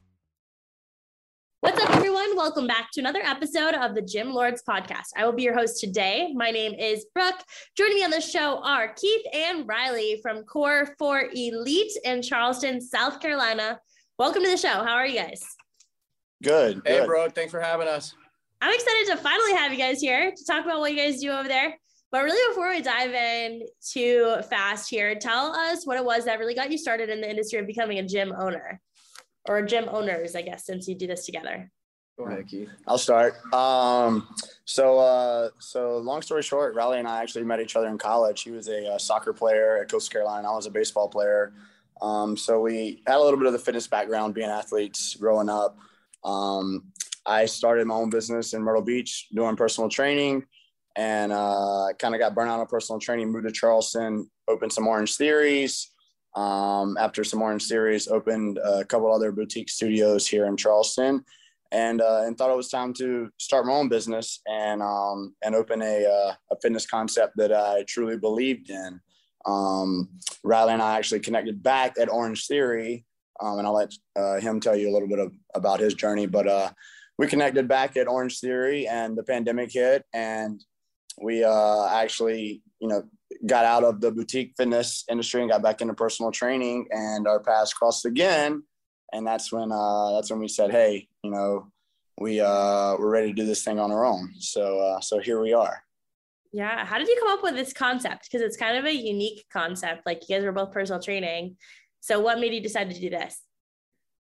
What's up, everyone? Welcome back to another episode of the Gym Lords podcast. I will be your host today. My name is Brooke. Joining me on the show are Keith and Riley from Core 4 Elite in Charleston, South Carolina. Welcome to the show. How are you guys? Good. Hey, good. Brooke. Thanks for having us. I'm excited to finally have you guys here to talk about what you guys do over there. But really, before we dive in too fast here, tell us what it was that really got you started in the industry of becoming a gym owner or gym owners, I guess, since you do this together. Go ahead, Keith. I'll start. Um, so, uh, so long story short, Riley and I actually met each other in college. He was a, a soccer player at Coastal Carolina. I was a baseball player. Um, so we had a little bit of the fitness background, being athletes growing up. Um, I started my own business in Myrtle Beach doing personal training and uh, kind of got burnt out on personal training, moved to Charleston, opened some Orange Theories. Um, after some Orange Theories, opened a couple other boutique studios here in Charleston, and uh, and thought it was time to start my own business and um, and open a uh, a fitness concept that I truly believed in. Um, Riley and I actually connected back at Orange Theory, um, and I'll let uh, him tell you a little bit of, about his journey. But uh, we connected back at Orange Theory, and the pandemic hit, and we uh, actually, you know, got out of the boutique fitness industry and got back into personal training, and our paths crossed again. And that's when uh, that's when we said, hey, you know, we uh, we're ready to do this thing on our own. So uh, so here we are. Yeah. How did you come up with this concept? Because it's kind of a unique concept. Like you guys were both personal training. So what made you decide to do this?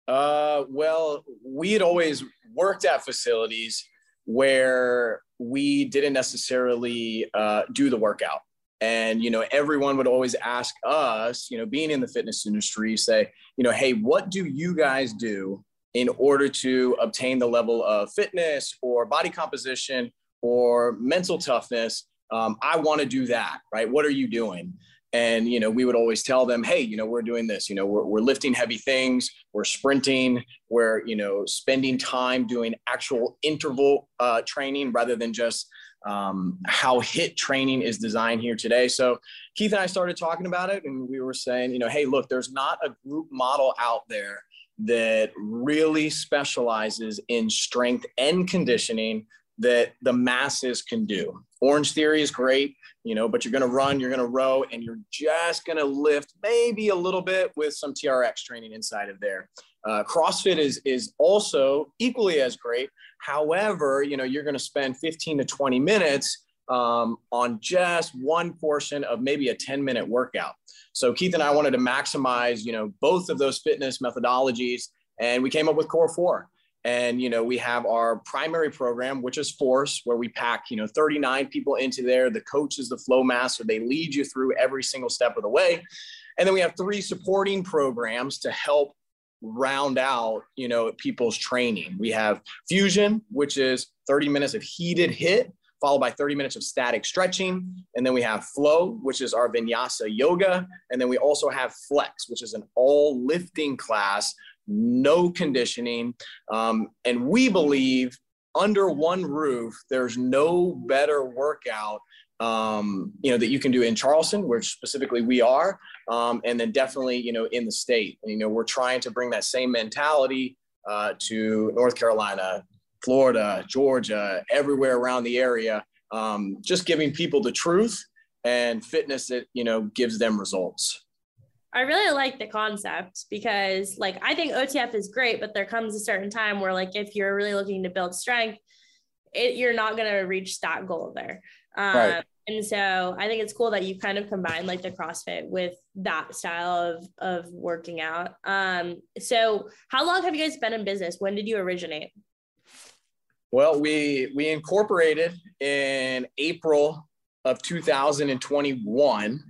Uh, well, we had always worked at facilities where we didn't necessarily uh, do the workout. And, you know, everyone would always ask us, you know, being in the fitness industry, say, you know, hey, what do you guys do in order to obtain the level of fitness or body composition or mental toughness um, I want to do that, right? What are you doing? And, you know, we would always tell them, hey, you know, we're doing this, you know, we're, we're lifting heavy things, we're sprinting, we're, you know, spending time doing actual interval uh, training rather than just um, how HIIT training is designed here today. So Keith and I started talking about it and we were saying, you know, hey, look, there's not a group model out there that really specializes in strength and conditioning that the masses can do. Orange Theory is great, you know, but you're going to run, you're going to row, and you're just going to lift maybe a little bit with some TRX training inside of there. Uh, CrossFit is is also equally as great. However, you know, you're going to spend 15 to 20 minutes um, on just one portion of maybe a 10 minute workout. So Keith and I wanted to maximize, you know, both of those fitness methodologies, and we came up with Core Four. And you know, we have our primary program, which is Force, where we pack you know 39 people into there. The coach is the flow master; they lead you through every single step of the way. And then we have three supporting programs to help round out you know people's training. We have Fusion, which is 30 minutes of heated HIIT followed by 30 minutes of static stretching. And then we have flow, which is our vinyasa yoga. And then we also have flex, which is an all lifting class, no conditioning. Um, and we believe under one roof, there's no better workout um, you know, that you can do in Charleston, where specifically we are, um, and then definitely, you know, in the state. And, you know, we're trying to bring that same mentality uh, to North Carolina, Florida, Georgia, everywhere around the area, um, just giving people the truth and fitness that, you know, gives them results. I really like the concept because like I think OTF is great, but there comes a certain time where like if you're really looking to build strength, it, you're not going to reach that goal there. Um, right. And so I think it's cool that you kind of combine like the CrossFit with that style of of working out. Um, so how long have you guys been in business? When did you originate? Well, we we incorporated in April of 2021.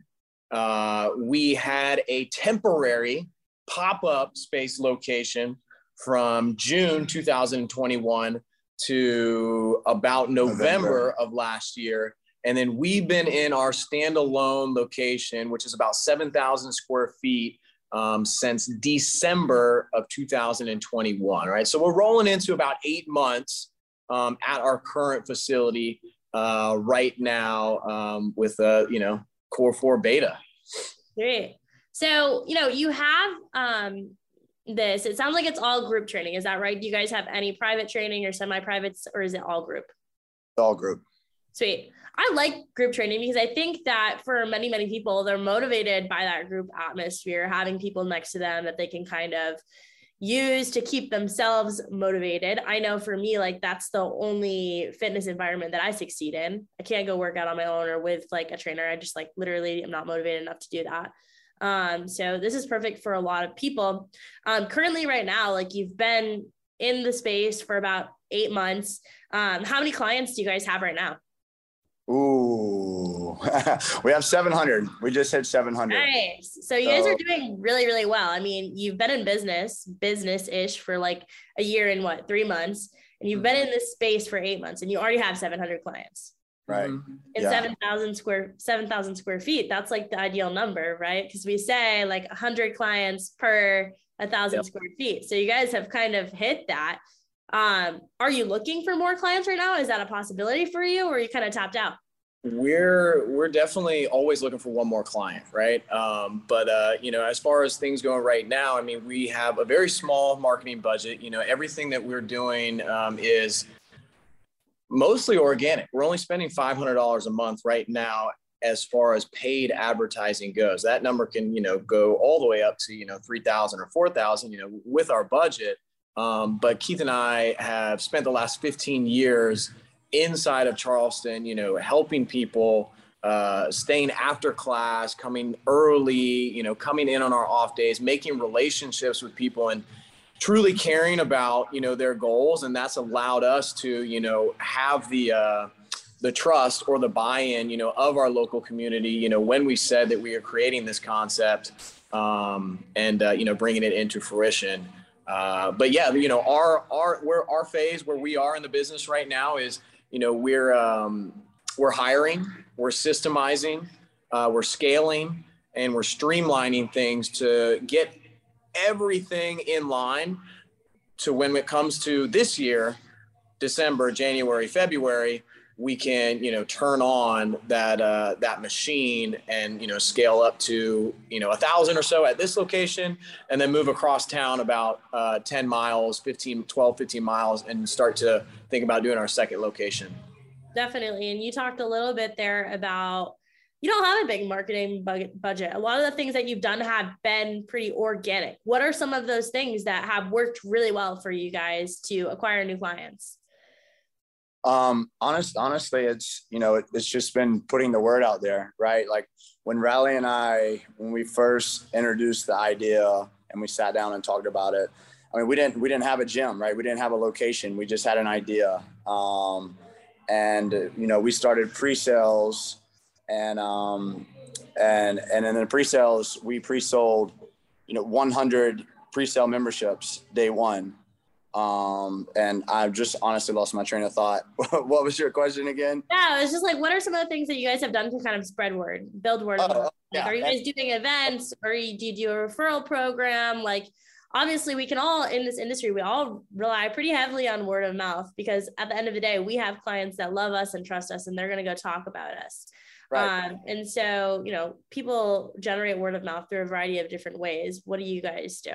Uh, we had a temporary pop-up space location from June 2021 to about November, November of last year. And then we've been in our standalone location, which is about 7,000 square feet um, since December of 2021. Right. So we're rolling into about eight months um, at our current facility uh, right now um, with a you know core four beta. Great. So you know you have um, this. It sounds like it's all group training. Is that right? Do you guys have any private training or semi-privates, or is it all group? All group. Sweet. I like group training because I think that for many, many people, they're motivated by that group atmosphere, having people next to them that they can kind of use to keep themselves motivated. I know for me, like that's the only fitness environment that I succeed in. I can't go work out on my own or with like a trainer. I just like literally am not motivated enough to do that. Um, so this is perfect for a lot of people. Um, currently, right now, like you've been in the space for about eight months. Um, how many clients do you guys have right now? Ooh, [laughs] we have 700. We just hit 700. Nice. So you so, guys are doing really, really well. I mean, you've been in business, business ish for like a year and what, three months, and you've been mm-hmm. in this space for eight months, and you already have 700 clients. Right. Mm-hmm. In yeah. 7,000 square, 7,000 square feet. That's like the ideal number, right? Because we say like 100 clients per a thousand yep. square feet. So you guys have kind of hit that. Um, are you looking for more clients right now? Is that a possibility for you, or are you kind of tapped out? We're we're definitely always looking for one more client, right? Um, but uh, you know, as far as things going right now, I mean, we have a very small marketing budget. You know, everything that we're doing um, is mostly organic. We're only spending five hundred dollars a month right now as far as paid advertising goes. That number can you know go all the way up to you know three thousand or four thousand. You know, with our budget. Um, but Keith and I have spent the last 15 years inside of Charleston, you know, helping people, uh, staying after class, coming early, you know, coming in on our off days, making relationships with people and truly caring about, you know, their goals. And that's allowed us to, you know, have the, uh, the trust or the buy-in, you know, of our local community, you know, when we said that we are creating this concept um, and, uh, you know, bringing it into fruition. Uh, but yeah, you know, our our where our phase where we are in the business right now is, you know, we're um, we're hiring, we're systemizing, uh, we're scaling, and we're streamlining things to get everything in line to when it comes to this year, December, January, February, we can you know turn on that uh, that machine and you know scale up to you know a thousand or so at this location and then move across town about uh, 10 miles 15 12 15 miles and start to think about doing our second location. Definitely. And you talked a little bit there about you don't have a big marketing budget. A lot of the things that you've done have been pretty organic. What are some of those things that have worked really well for you guys to acquire new clients um, honest, honestly, it's you know, it, it's just been putting the word out there, right? Like when Riley and I, when we first introduced the idea and we sat down and talked about it, I mean, we didn't we didn't have a gym, right? We didn't have a location. We just had an idea, um, and you know, we started pre-sales, and um, and and in the pre-sales, we pre-sold, you know, 100 pre-sale memberships day one um, and I've just honestly lost my train of thought. [laughs] what was your question again? Yeah, it's just like, what are some of the things that you guys have done to kind of spread word, build word? Oh, like. Are you guys doing events or do you do a referral program? Like, obviously, we can all in this industry, we all rely pretty heavily on word of mouth because at the end of the day, we have clients that love us and trust us, and they're going to go talk about us. Right. Um, and so, you know, people generate word of mouth through a variety of different ways. What do you guys do?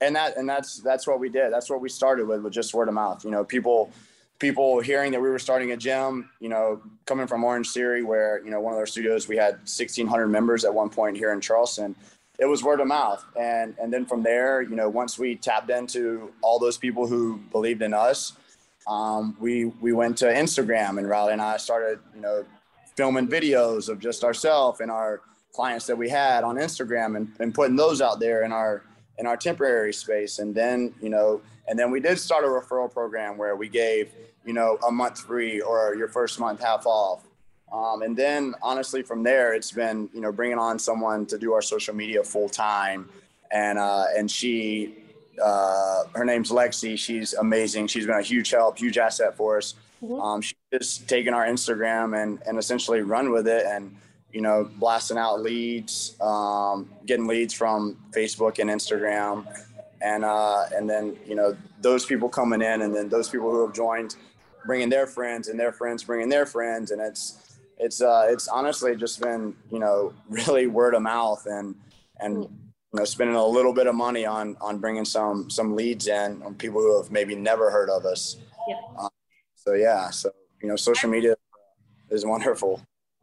And that and that's that's what we did. That's what we started with, with just word of mouth. You know, people people hearing that we were starting a gym. You know, coming from Orange Theory, where you know one of our studios we had 1,600 members at one point here in Charleston. It was word of mouth, and and then from there, you know, once we tapped into all those people who believed in us, um, we we went to Instagram, and Riley and I started, you know, filming videos of just ourselves and our clients that we had on Instagram, and, and putting those out there in our in our temporary space. And then, you know, and then we did start a referral program where we gave, you know, a month free or your first month half off. Um, and then honestly, from there, it's been, you know, bringing on someone to do our social media full time. And, uh, and she, uh, her name's Lexi. She's amazing. She's been a huge help, huge asset for us. Mm-hmm. Um, she's just taken our Instagram and, and essentially run with it. And, you know, blasting out leads, um, getting leads from Facebook and Instagram, and uh, and then you know those people coming in, and then those people who have joined, bringing their friends, and their friends bringing their friends, and it's it's uh, it's honestly just been you know [laughs] really word of mouth and and you know spending a little bit of money on on bringing some some leads in on people who have maybe never heard of us. Yeah. Um, so yeah, so you know, social media is wonderful.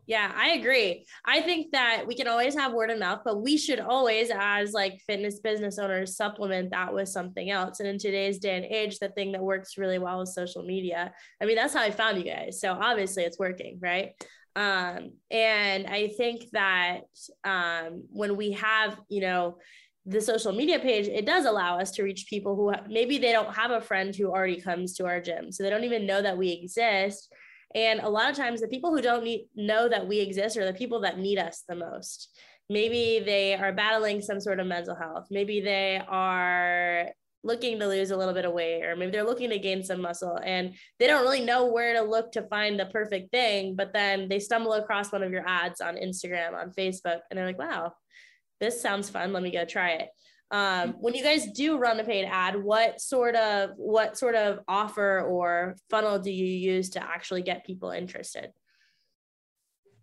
Yeah, I agree. I think that we can always have word of mouth, but we should always, as like fitness business owners, supplement that with something else. And in today's day and age, the thing that works really well is social media. I mean, that's how I found you guys. So obviously it's working, right? Um, and I think that um, when we have, you know, the social media page, it does allow us to reach people who maybe they don't have a friend who already comes to our gym. So they don't even know that we exist and a lot of times, the people who don't need, know that we exist are the people that need us the most. Maybe they are battling some sort of mental health. Maybe they are looking to lose a little bit of weight, or maybe they're looking to gain some muscle and they don't really know where to look to find the perfect thing. But then they stumble across one of your ads on Instagram, on Facebook, and they're like, wow, this sounds fun. Let me go try it. Um, when you guys do run a paid ad, what sort of what sort of offer or funnel do you use to actually get people interested?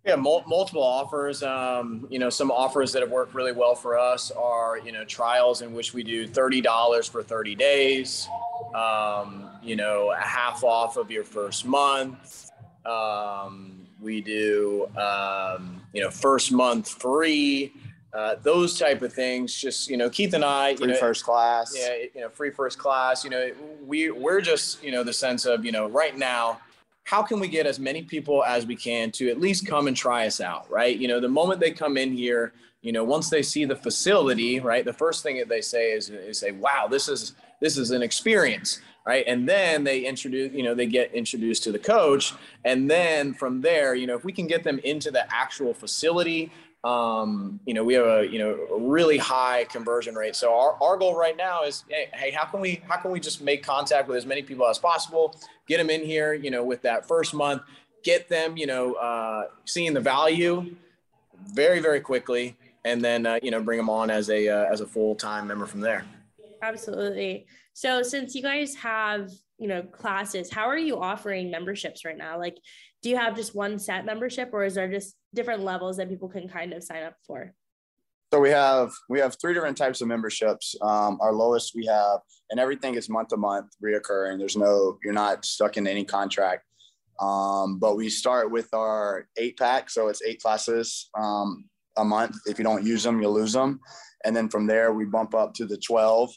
Yeah, mul- multiple offers. Um, you know, some offers that have worked really well for us are you know trials in which we do thirty dollars for thirty days. Um, you know, a half off of your first month. Um, we do um, you know first month free uh, those type of things. Just you know, Keith and I, free you know, first class. Yeah, you know, free first class. You know, we we're just you know the sense of you know right now. How can we get as many people as we can to at least come and try us out, right? You know, the moment they come in here, you know, once they see the facility, right, the first thing that they say is, is say, "Wow, this is this is an experience." right and then they introduce you know they get introduced to the coach and then from there you know if we can get them into the actual facility um, you know, we have a you know a really high conversion rate. So our, our goal right now is, hey, hey, how can we how can we just make contact with as many people as possible, get them in here, you know, with that first month, get them, you know, uh, seeing the value very, very quickly, and then uh, you know bring them on as a uh, as a full time member from there. Absolutely. So since you guys have you know classes, how are you offering memberships right now? Like, do you have just one set membership, or is there just different levels that people can kind of sign up for? So we have we have three different types of memberships. Um, our lowest we have, and everything is month to month, reoccurring. There's no you're not stuck in any contract. Um, but we start with our eight pack, so it's eight classes um, a month. If you don't use them, you lose them, and then from there we bump up to the twelve.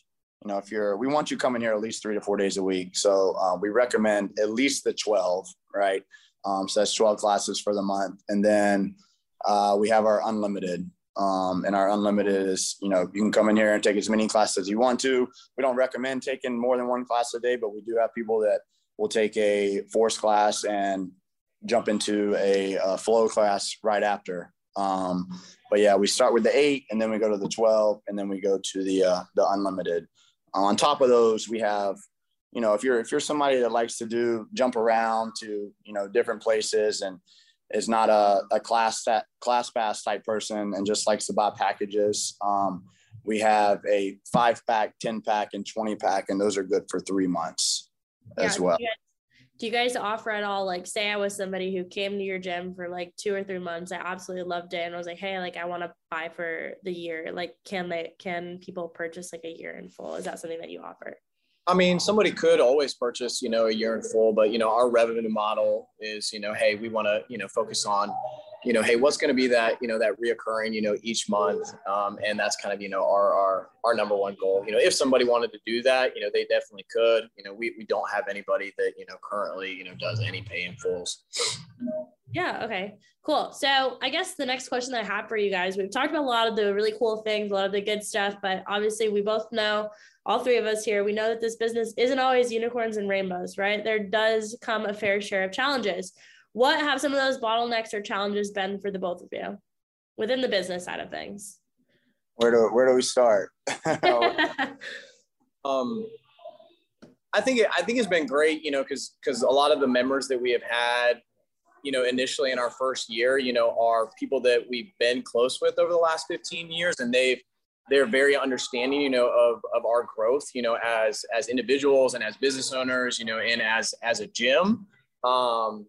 You know, if you're, we want you coming here at least three to four days a week. So uh, we recommend at least the twelve, right? Um, so that's twelve classes for the month, and then uh, we have our unlimited. Um, and our unlimited is, you know, you can come in here and take as many classes as you want to. We don't recommend taking more than one class a day, but we do have people that will take a force class and jump into a, a flow class right after. Um, but yeah, we start with the eight, and then we go to the twelve, and then we go to the uh, the unlimited. on top of those, we have, you know, if you're if you're somebody that likes to do jump around to you know different places and is not a, a class that ClassPass type person and just likes to buy packages. Um, we have a five pack, 10 pack, and 20 pack, and those are good for three months yeah, as well. Do you, guys, do you guys offer at all? Like, say I was somebody who came to your gym for like two or three months, I absolutely loved it, and I was like, hey, like I want to buy for the year. Like, can they? Can people purchase like a year in full? Is that something that you offer? I mean, somebody could always purchase, you know, a year in full, but you know, our revenue model is, you know, hey, we want to, you know, focus on, you know, hey, what's going to be that, you know, that reoccurring, you know, each month, um, and that's kind of, you know, our our our number one goal. You know, if somebody wanted to do that, you know, they definitely could. You know, we we don't have anybody that you know currently, you know, does any pay in fulls. Yeah. Okay. Cool. So I guess the next question that I have for you guys, we've talked about a lot of the really cool things, a lot of the good stuff, but obviously we both know all three of us here, we know that this business isn't always unicorns and rainbows, right? There does come a fair share of challenges. What have some of those bottlenecks or challenges been for the both of you within the business side of things? Where do where do we start? [laughs] um, I think it, I think it's been great, you know, because because a lot of the members that we have had, you know, initially in our first year, you know, are people that we've been close with over the last 15 years, and they've they're very understanding, you know, of, of our growth, you know, as, as individuals and as business owners, you know, and as, as a gym. Um,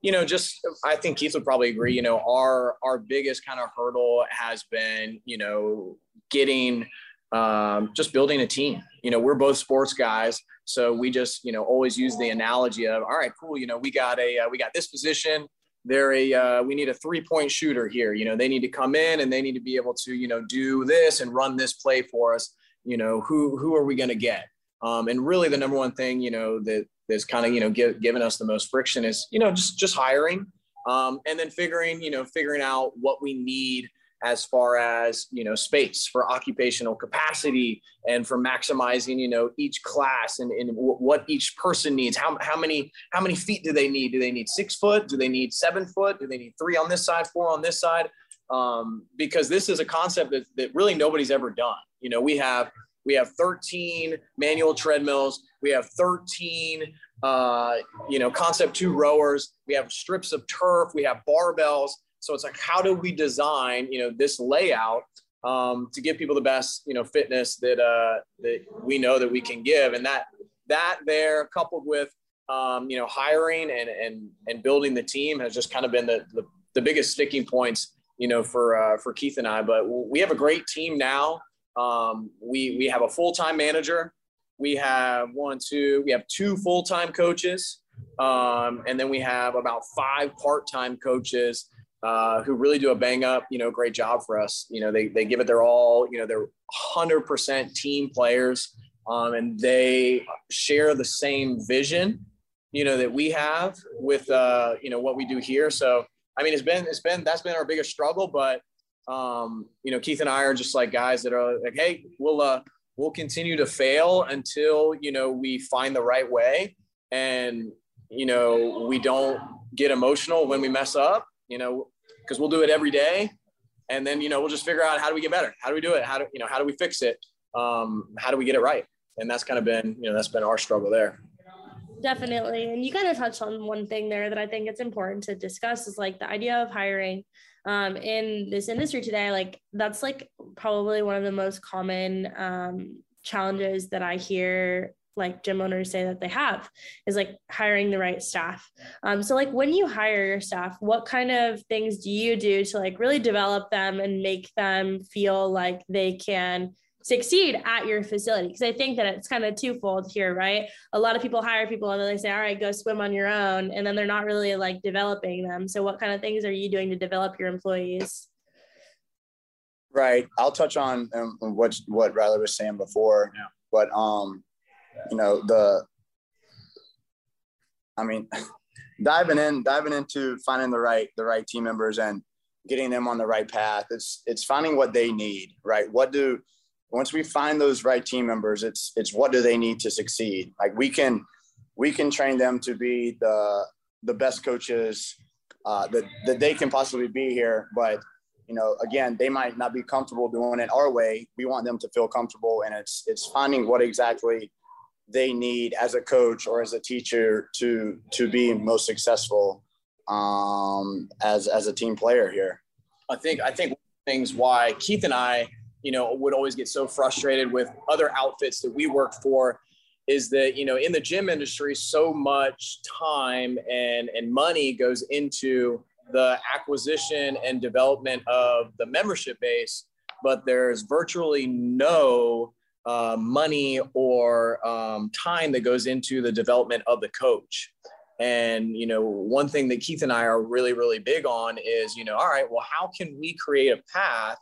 you know, just I think Keith would probably agree. You know, our our biggest kind of hurdle has been, you know, getting um, just building a team. You know, we're both sports guys, so we just you know always use the analogy of, all right, cool. You know, we got a uh, we got this position. They're a uh, we need a three point shooter here. You know they need to come in and they need to be able to you know do this and run this play for us. You know who who are we going to get? Um, and really the number one thing you know that that's kind of you know give, giving us the most friction is you know just just hiring um, and then figuring you know figuring out what we need as far as you know space for occupational capacity and for maximizing you know each class and, and what each person needs. How, how many how many feet do they need? Do they need six foot? Do they need seven foot? Do they need three on this side four on this side? Um, because this is a concept that, that really nobody's ever done. You know we have we have 13 manual treadmills. We have 13 uh, you know Concept2 rowers. We have strips of turf. We have barbells so it's like, how do we design, you know, this layout um, to give people the best, you know, fitness that uh, that we know that we can give, and that that there coupled with um, you know hiring and and and building the team has just kind of been the the, the biggest sticking points, you know, for uh, for Keith and I. But we have a great team now. Um, we we have a full time manager. We have one, two. We have two full time coaches, um, and then we have about five part time coaches uh, who really do a bang up, you know, great job for us. You know, they, they give it their all, you know, they're 100% team players um, and they share the same vision, you know, that we have with, uh, you know, what we do here. So, I mean, it's been, it's been, that's been our biggest struggle, but, um, you know, Keith and I are just like guys that are like, Hey, we'll, uh, we'll continue to fail until, you know, we find the right way. And, you know, we don't get emotional when we mess up you know, because we'll do it every day. And then, you know, we'll just figure out how do we get better? How do we do it? How do, you know, how do we fix it? Um, how do we get it right? And that's kind of been, you know, that's been our struggle there. Definitely. And you kind of touched on one thing there that I think it's important to discuss is like the idea of hiring um, in this industry today. Like that's like probably one of the most common um, challenges that I hear like gym owners say that they have is like hiring the right staff. Um, so like when you hire your staff, what kind of things do you do to like really develop them and make them feel like they can succeed at your facility? Because i think that it's kind of twofold here right? A lot of people hire people and then they say all right go swim on your own and then they're not really like developing them. So what kind of things are you doing to develop your employees? Right. I'll touch on um, what what riley was saying before. Yeah. but um you know the i mean [laughs] diving in diving into finding the right the right team members and getting them on the right path it's it's finding what they need right? What do once we find those right team members it's it's what do they need to succeed? Like we can we can train them to be the the best coaches uh, that, that they can possibly be here but you know again they might not be comfortable doing it our way. We want them to feel comfortable and it's it's finding what exactly they need as a coach or as a teacher to to be most successful um, as as a team player here. I think I think things why Keith and I, you know, would always get so frustrated with other outfits that we work for is that you know in the gym industry so much time and and money goes into the acquisition and development of the membership base but there's virtually no uh, money or um, time that goes into the development of the coach. And, you know, one thing that Keith and I are really, really big on is, you know, all right, well, how can we create a path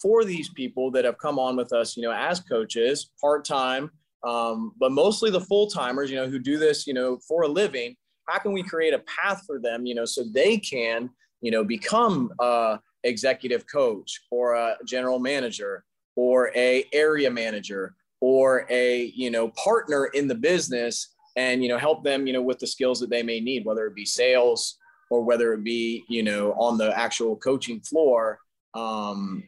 for these people that have come on with us, you know, as coaches, part time, um, but mostly the full timers, you know, who do this, you know, for a living? How can we create a path for them, you know, so they can, you know, become a executive coach or a general manager or a area manager or a you know partner in the business and you know help them you know with the skills that they may need whether it be sales or whether it be you know on the actual coaching floor um,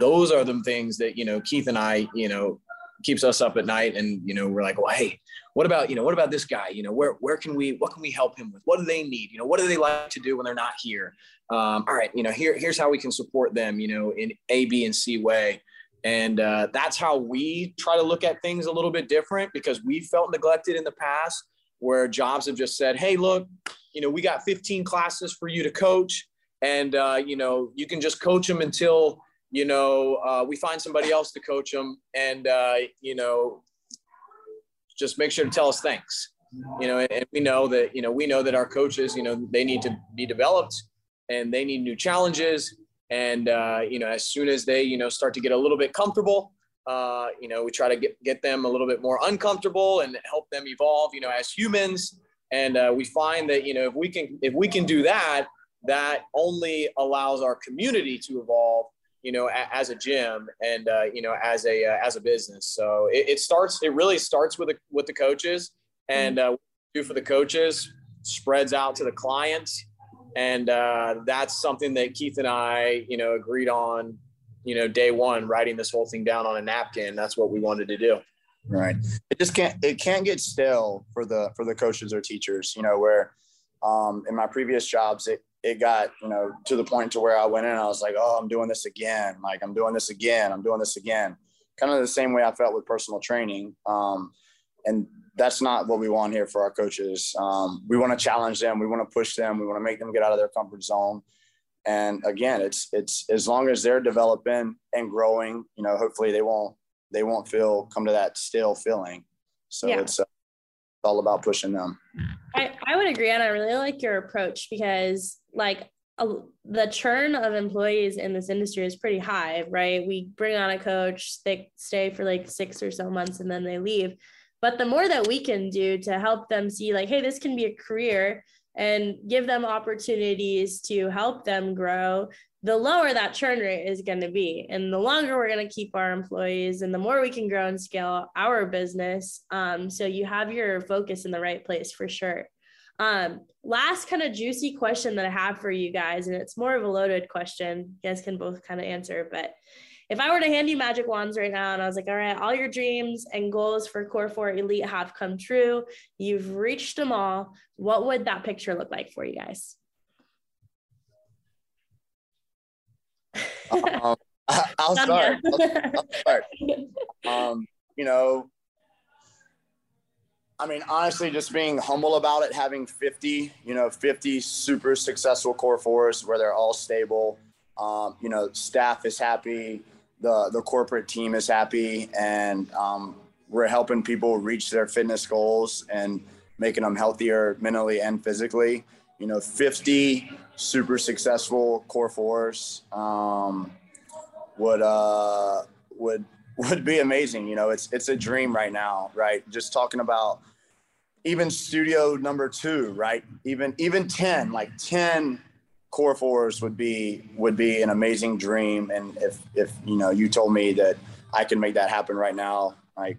those are the things that you know keith and i you know keeps us up at night and you know we're like well hey what about you know what about this guy you know where where can we what can we help him with what do they need you know what do they like to do when they're not here um, all right you know here here's how we can support them you know in a b and c way and uh, that's how we try to look at things a little bit different because we felt neglected in the past where jobs have just said, hey, look, you know, we got 15 classes for you to coach. And, uh, you know, you can just coach them until, you know, uh, we find somebody else to coach them. And, uh, you know, just make sure to tell us thanks. You know, and we know that, you know, we know that our coaches, you know, they need to be developed and they need new challenges and uh, you know, as soon as they you know start to get a little bit comfortable, uh, you know, we try to get get them a little bit more uncomfortable and help them evolve. You know, as humans, and uh, we find that you know if we can if we can do that, that only allows our community to evolve. You know, a, as a gym and uh, you know as a uh, as a business. So it, it, starts. It really starts with the with the coaches, and uh, do for the coaches spreads out to the clients and uh, that's something that Keith and I, you know, agreed on, you know, day one, writing this whole thing down on a napkin. That's what we wanted to do. Right. It just can't. It can't get stale for the for the coaches or teachers. You know, where um, in my previous jobs, it it got you know to the point to where I went in, I was like, oh, I'm doing this again. Like I'm doing this again. I'm doing this again. Kind of the same way I felt with personal training. Um, and that's not what we want here for our coaches. Um, we want to challenge them. We want to push them. We want to make them get out of their comfort zone. And again, it's it's as long as they're developing and growing, you know, hopefully they won't they won't feel come to that still feeling. So yeah. it's, uh, all about pushing them. I, I would agree, and I really like your approach because like the churn of employees in this industry is pretty high, right? We bring on a coach, they stay for like six or so months, and then they leave but the more that we can do to help them see, like, hey, this can be a career and give them opportunities to help them grow, the lower that churn rate is going to be. And the longer we're going to keep our employees and the more we can grow and scale our business. Um, so you have your focus in the right place for sure. Um, last kind of juicy question that I have for you guys, and it's more of a loaded question. You guys can both kind of answer, but if I were to hand you magic wands right now and I was like, all right, all your dreams and goals for Core 4 Elite have come true, you've reached them all, what would that picture look like for you guys? um, [laughs] [laughs] I'll start. I'll, I'll start. [laughs] Um, you know, I mean, honestly, just being humble about it, having 50, you know, 50 super successful core fours where they're all stable. Um, you know, staff is happy, the the corporate team is happy, and um, we're helping people reach their fitness goals and making them healthier mentally and physically. You know, 50 super successful core fours um, would uh, would [laughs] would be amazing. You know, it's it's a dream right now, right? Just talking about even studio number two, right? Even even ten, like ten core fours would be would be an amazing dream. And if if you know you told me that I can make that happen right now, like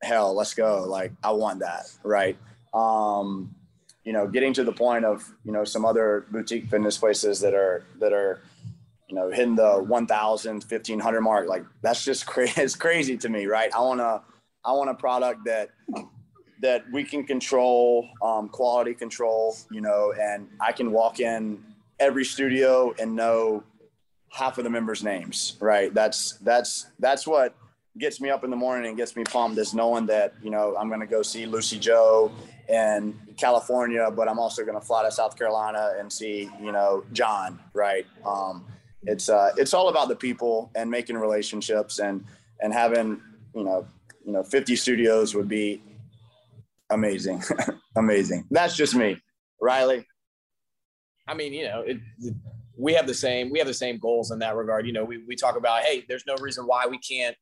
hell, let's go. Like I want that, right? Um, you know, getting to the point of you know some other boutique fitness places that are that are you know, hitting the 1,000, 1,500 mark, like that's just [laughs] crazy. It's crazy to me, right? I want to, I want a product that, that we can control, um, quality control, you know, and I can walk in every studio and know half of the members' names, right? That's, that's, that's what gets me up in the morning and gets me pumped is knowing that, you know, I'm going to go see Lucy Joe in California, but I'm also going to fly to South Carolina and see, you know, John, right? Um, it's uh, it's all about the people and making relationships and and having you know you know 50 studios would be amazing [laughs] amazing that's just me riley i mean you know it, it, we have the same we have the same goals in that regard you know we, we talk about hey there's no reason why we can't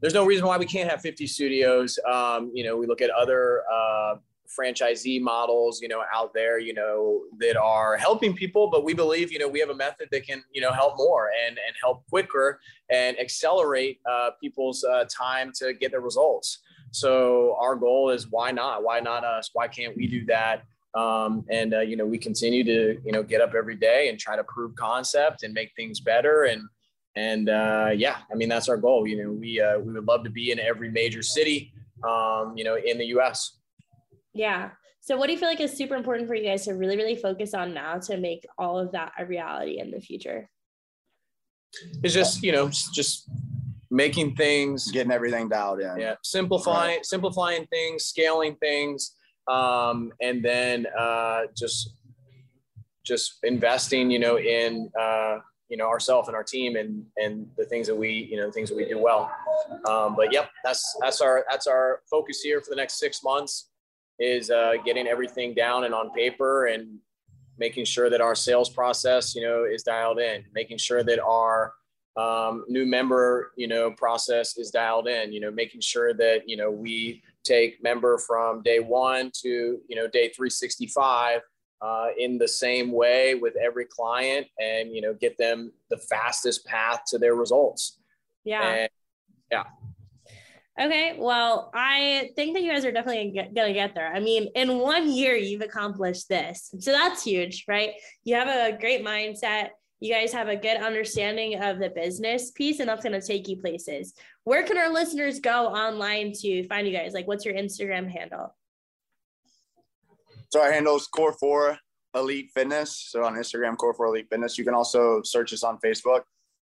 there's no reason why we can't have 50 studios um, you know we look at other uh, franchisee models, you know, out there, you know, that are helping people, but we believe, you know, we have a method that can, you know, help more and, and help quicker and accelerate uh, people's uh, time to get their results. So our goal is why not? Why not us? Why can't we do that? Um, and uh, you know, we continue to you know get up every day and try to prove concept and make things better. And and uh, yeah, I mean that's our goal. You know, we uh, we would love to be in every major city, um, you know, in the U.S. Yeah. So what do you feel like is super important for you guys to really, really focus on now to make all of that a reality in the future? It's just, you know, just making things getting everything dialed in. Yeah. Simplifying, right. simplifying things, scaling things, um, and then uh, just just investing, you know, in uh, you know ourselves and our team and and the things that we you know the things that we do well. Um, but yep, that's that's our that's our focus here for the next six months is uh, getting everything down and on paper and making sure that our sales process, you know, is dialed in, making sure that our um, new member, you know, process is dialed in, you know, making sure that, you know, we take member from day one to, you know, day 365 uh, in the same way with every client and, you know, get them the fastest path to their results. Yeah. And, yeah. Okay, well, I think that you guys are definitely gonna get there. I mean, in one year, you've accomplished this. So that's huge, right? You have a great mindset. You guys have a good understanding of the business piece, and that's gonna take you places. Where can our listeners go online to find you guys? Like, what's your Instagram handle? So our handle is Core 4 Elite Fitness. So on Instagram, Core 4 Elite Fitness. You can also search us on Facebook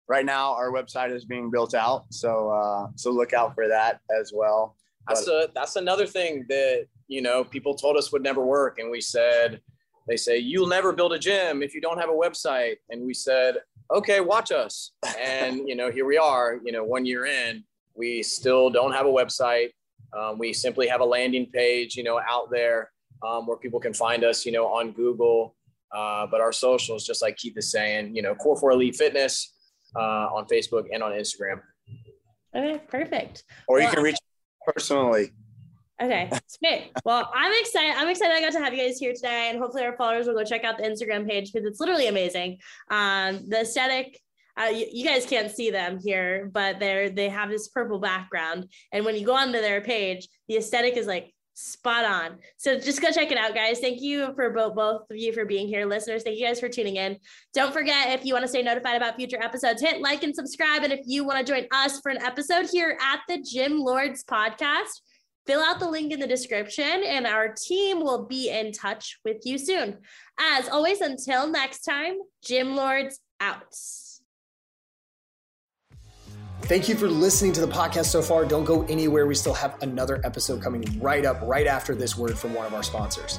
right now our website is being built out so uh, so look out for that as well that's but, a that's another thing that you know people told us would never work and we said they say you'll never build a gym if you don't have a website and we said okay watch us and you know here we are you know one year in we still don't have a website um, we simply have a landing page you know out there um, where people can find us you know on google uh, but our socials just like keith is saying you know core 4 elite fitness uh, on Facebook and on Instagram. Okay, perfect. Or well, you can reach personally. Okay, great. Well, I'm excited. I'm excited I got to have you guys here today, and hopefully our followers will go check out the Instagram page because it's literally amazing. Um, the aesthetic. Uh, you, you, guys can't see them here, but they're they have this purple background, and when you go onto their page, the aesthetic is like spot on. So just go check it out, guys. Thank you for both both of you for being here, listeners. Thank you guys for tuning in. Don't forget if you want to stay notified about future episodes, hit like and subscribe. And if you want to join us for an episode here at the Gym Lords podcast, fill out the link in the description, and our team will be in touch with you soon. As always, until next time, Gym Lords out. Thank you for listening to the podcast so far. Don't go anywhere. We still have another episode coming right up, right after this word from one of our sponsors.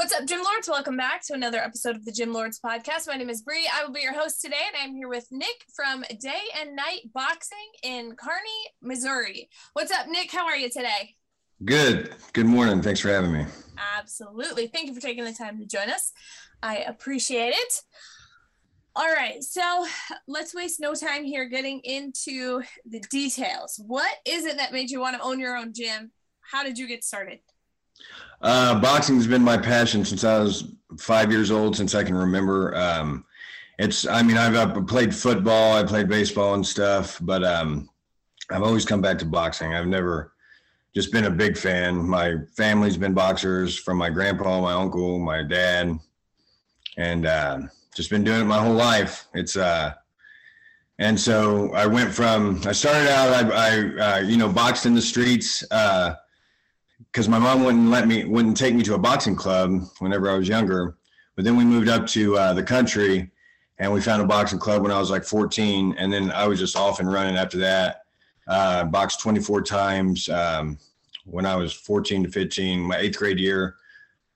What's up, Gym Lords? Welcome back to another episode of the Gym Lords podcast. My name is Bree. I will be your host today, and I'm here with Nick from Day and Night Boxing in Kearney, Missouri. What's up, Nick? How are you today? Good. Good morning. Thanks for having me. Absolutely. Thank you for taking the time to join us. I appreciate it. All right, so let's waste no time here getting into the details. What is it that made you want to own your own gym? How did you get started? Uh, boxing's been my passion since I was five years old, since I can remember. Um, it's, I mean, I've, I've, played football, I played baseball and stuff, but um, I've always come back to boxing. I've never just been a big fan. My family's been boxers from my grandpa, my uncle, my dad, and uh, just been doing it my whole life. It's, uh, and so I went from, I started out, I, I uh, you know, boxed in the streets, uh, because my mom wouldn't let me wouldn't take me to a boxing club whenever I was younger. But then we moved up to uh, the country, and we found a boxing club when I was like 14, and then I was just off and running after that. Uh, boxed 24 times um, when I was 14 to 15. My eighth grade year,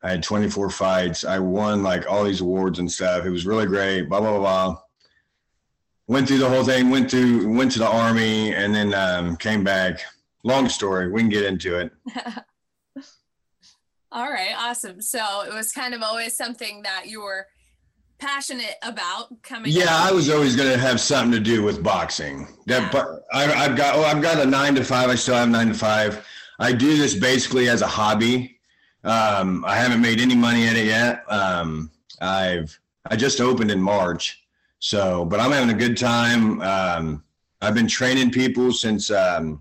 I had 24 fights. I won like all these awards and stuff. It was really great. Blah blah blah. blah. Went through the whole thing. Went through. Went to the army, and then um, came back. Long story. We can get into it. [laughs] All right, awesome. So it was kind of always something that you were passionate about coming. Yeah, I was always going to have something to do with boxing. That yeah. I, have got. Oh, I've got a nine to five. I still have nine to five. I do this basically as a hobby. Um, I haven't made any money at it yet. Um, I've I just opened in March, so but I'm having a good time. Um, I've been training people since um,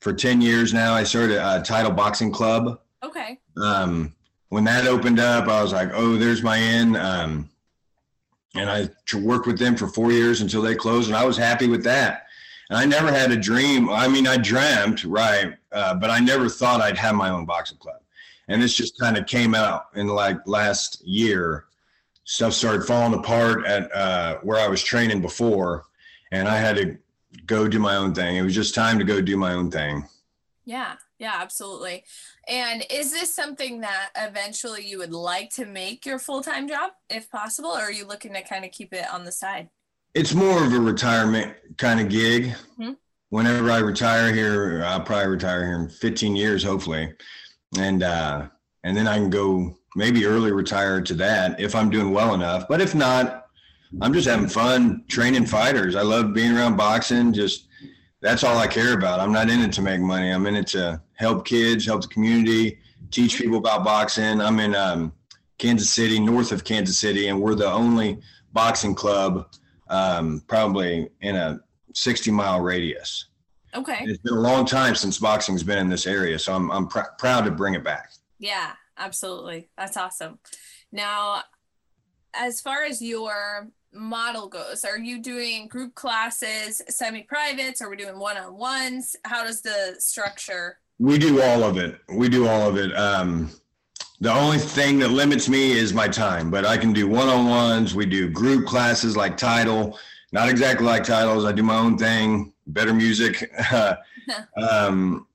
for ten years now. I started a title boxing club Okay. Um, when that opened up, I was like, oh, there's my in. Um, and I worked with them for four years until they closed, and I was happy with that. And I never had a dream. I mean, I dreamt, right? Uh, but I never thought I'd have my own boxing club. And this just kind of came out in like last year. Stuff started falling apart at uh, where I was training before, and I had to go do my own thing. It was just time to go do my own thing. Yeah, yeah, absolutely. And is this something that eventually you would like to make your full time job if possible, or are you looking to kind of keep it on the side? It's more of a retirement kind of gig. Mm-hmm. Whenever I retire here, I'll probably retire here in 15 years, hopefully, and uh, and then I can go maybe early retire to that if I'm doing well enough. But if not, I'm just having fun training fighters. I love being around boxing. Just that's all I care about. I'm not in it to make money. I'm in it to help kids, help the community, teach mm-hmm. people about boxing. I'm in um, Kansas City, north of Kansas City, and we're the only boxing club um, probably in a 60 mile radius. Okay. It's been a long time since boxing's been in this area, so I'm, I'm pr- proud to bring it back. Yeah, absolutely. That's awesome. Now, as far as your model goes, are you doing group classes, semi privates? Are we doing one on ones? How does the structure we do all of it. We do all of it. Um, the only thing that limits me is my time, but I can do one on ones. We do group classes like Title, not exactly like titles. I do my own thing, better music. [laughs] [laughs] um,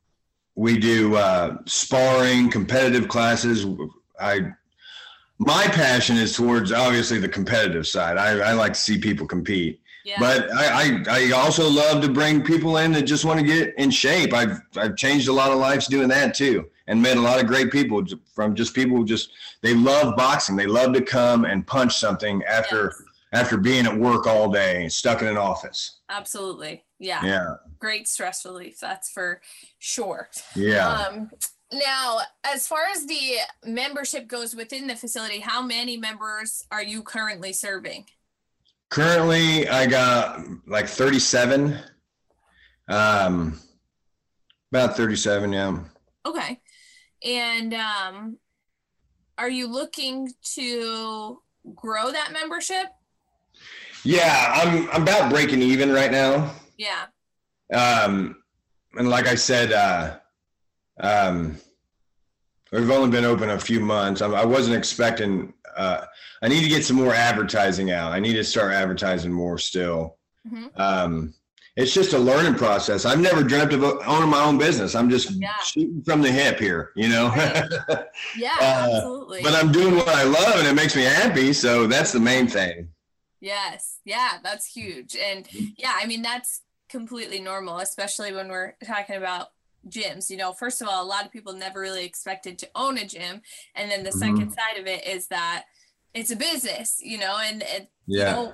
we do uh, sparring, competitive classes. I my passion is towards obviously the competitive side. I, I like to see people compete. Yeah. But I, I, I also love to bring people in that just want to get in shape. I've I've changed a lot of lives doing that too, and met a lot of great people from just people who just they love boxing. They love to come and punch something after yes. after being at work all day, stuck in an office. Absolutely, yeah, yeah. Great stress relief, that's for sure. Yeah. Um, now, as far as the membership goes within the facility, how many members are you currently serving? Currently, I got like 37. Um, about 37, yeah. Okay. And um, are you looking to grow that membership? Yeah, I'm I'm about breaking even right now. Yeah. Um, and like I said, uh, um, we've only been open a few months. I, I wasn't expecting uh, I need to get some more advertising out. I need to start advertising more still. Mm-hmm. Um, it's just a learning process. I've never dreamt of owning my own business. I'm just yeah. shooting from the hip here, you know? Right. [laughs] Yeah, uh, absolutely. But I'm doing what I love and it makes me happy. So that's the main thing. Yes. Yeah, that's huge. And yeah, I mean, that's completely normal, especially when we're talking about gyms you know first of all a lot of people never really expected to own a gym. And then the mm-hmm. second side of it is that it's a business you know and it, yeah. you know,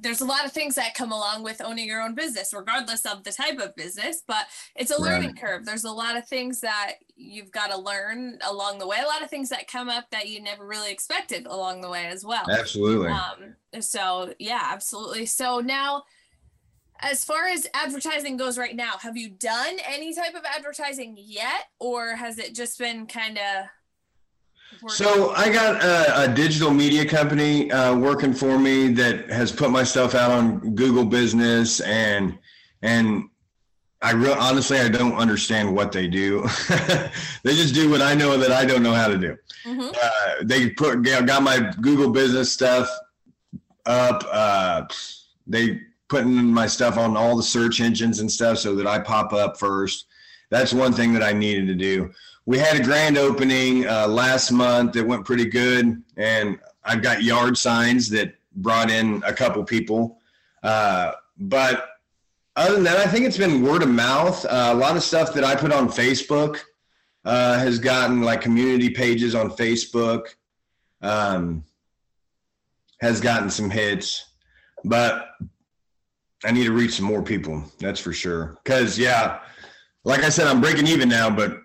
there's a lot of things that come along with owning your own business regardless of the type of business but it's a learning right. curve. There's a lot of things that you've got to learn along the way a lot of things that come up that you never really expected along the way as well. Absolutely. Um so yeah absolutely. So now as far as advertising goes right now, have you done any type of advertising yet, or has it just been kind of? So I got a, a digital media company uh, working for me that has put my stuff out on Google Business and and I real honestly I don't understand what they do. [laughs] they just do what I know that I don't know how to do. Mm-hmm. Uh, they put got my Google Business stuff up. Uh, they putting my stuff on all the search engines and stuff so that I pop up first. That's one thing that I needed to do. We had a grand opening uh, last month that went pretty good, and I've got yard signs that brought in a couple people. Uh, but other than that, I think it's been word of mouth. Uh, a lot of stuff that I put on Facebook uh, has gotten like community pages on Facebook, um, has gotten some hits. But I need to reach some more people. That's for sure. Because yeah, like I said, I'm breaking even now, but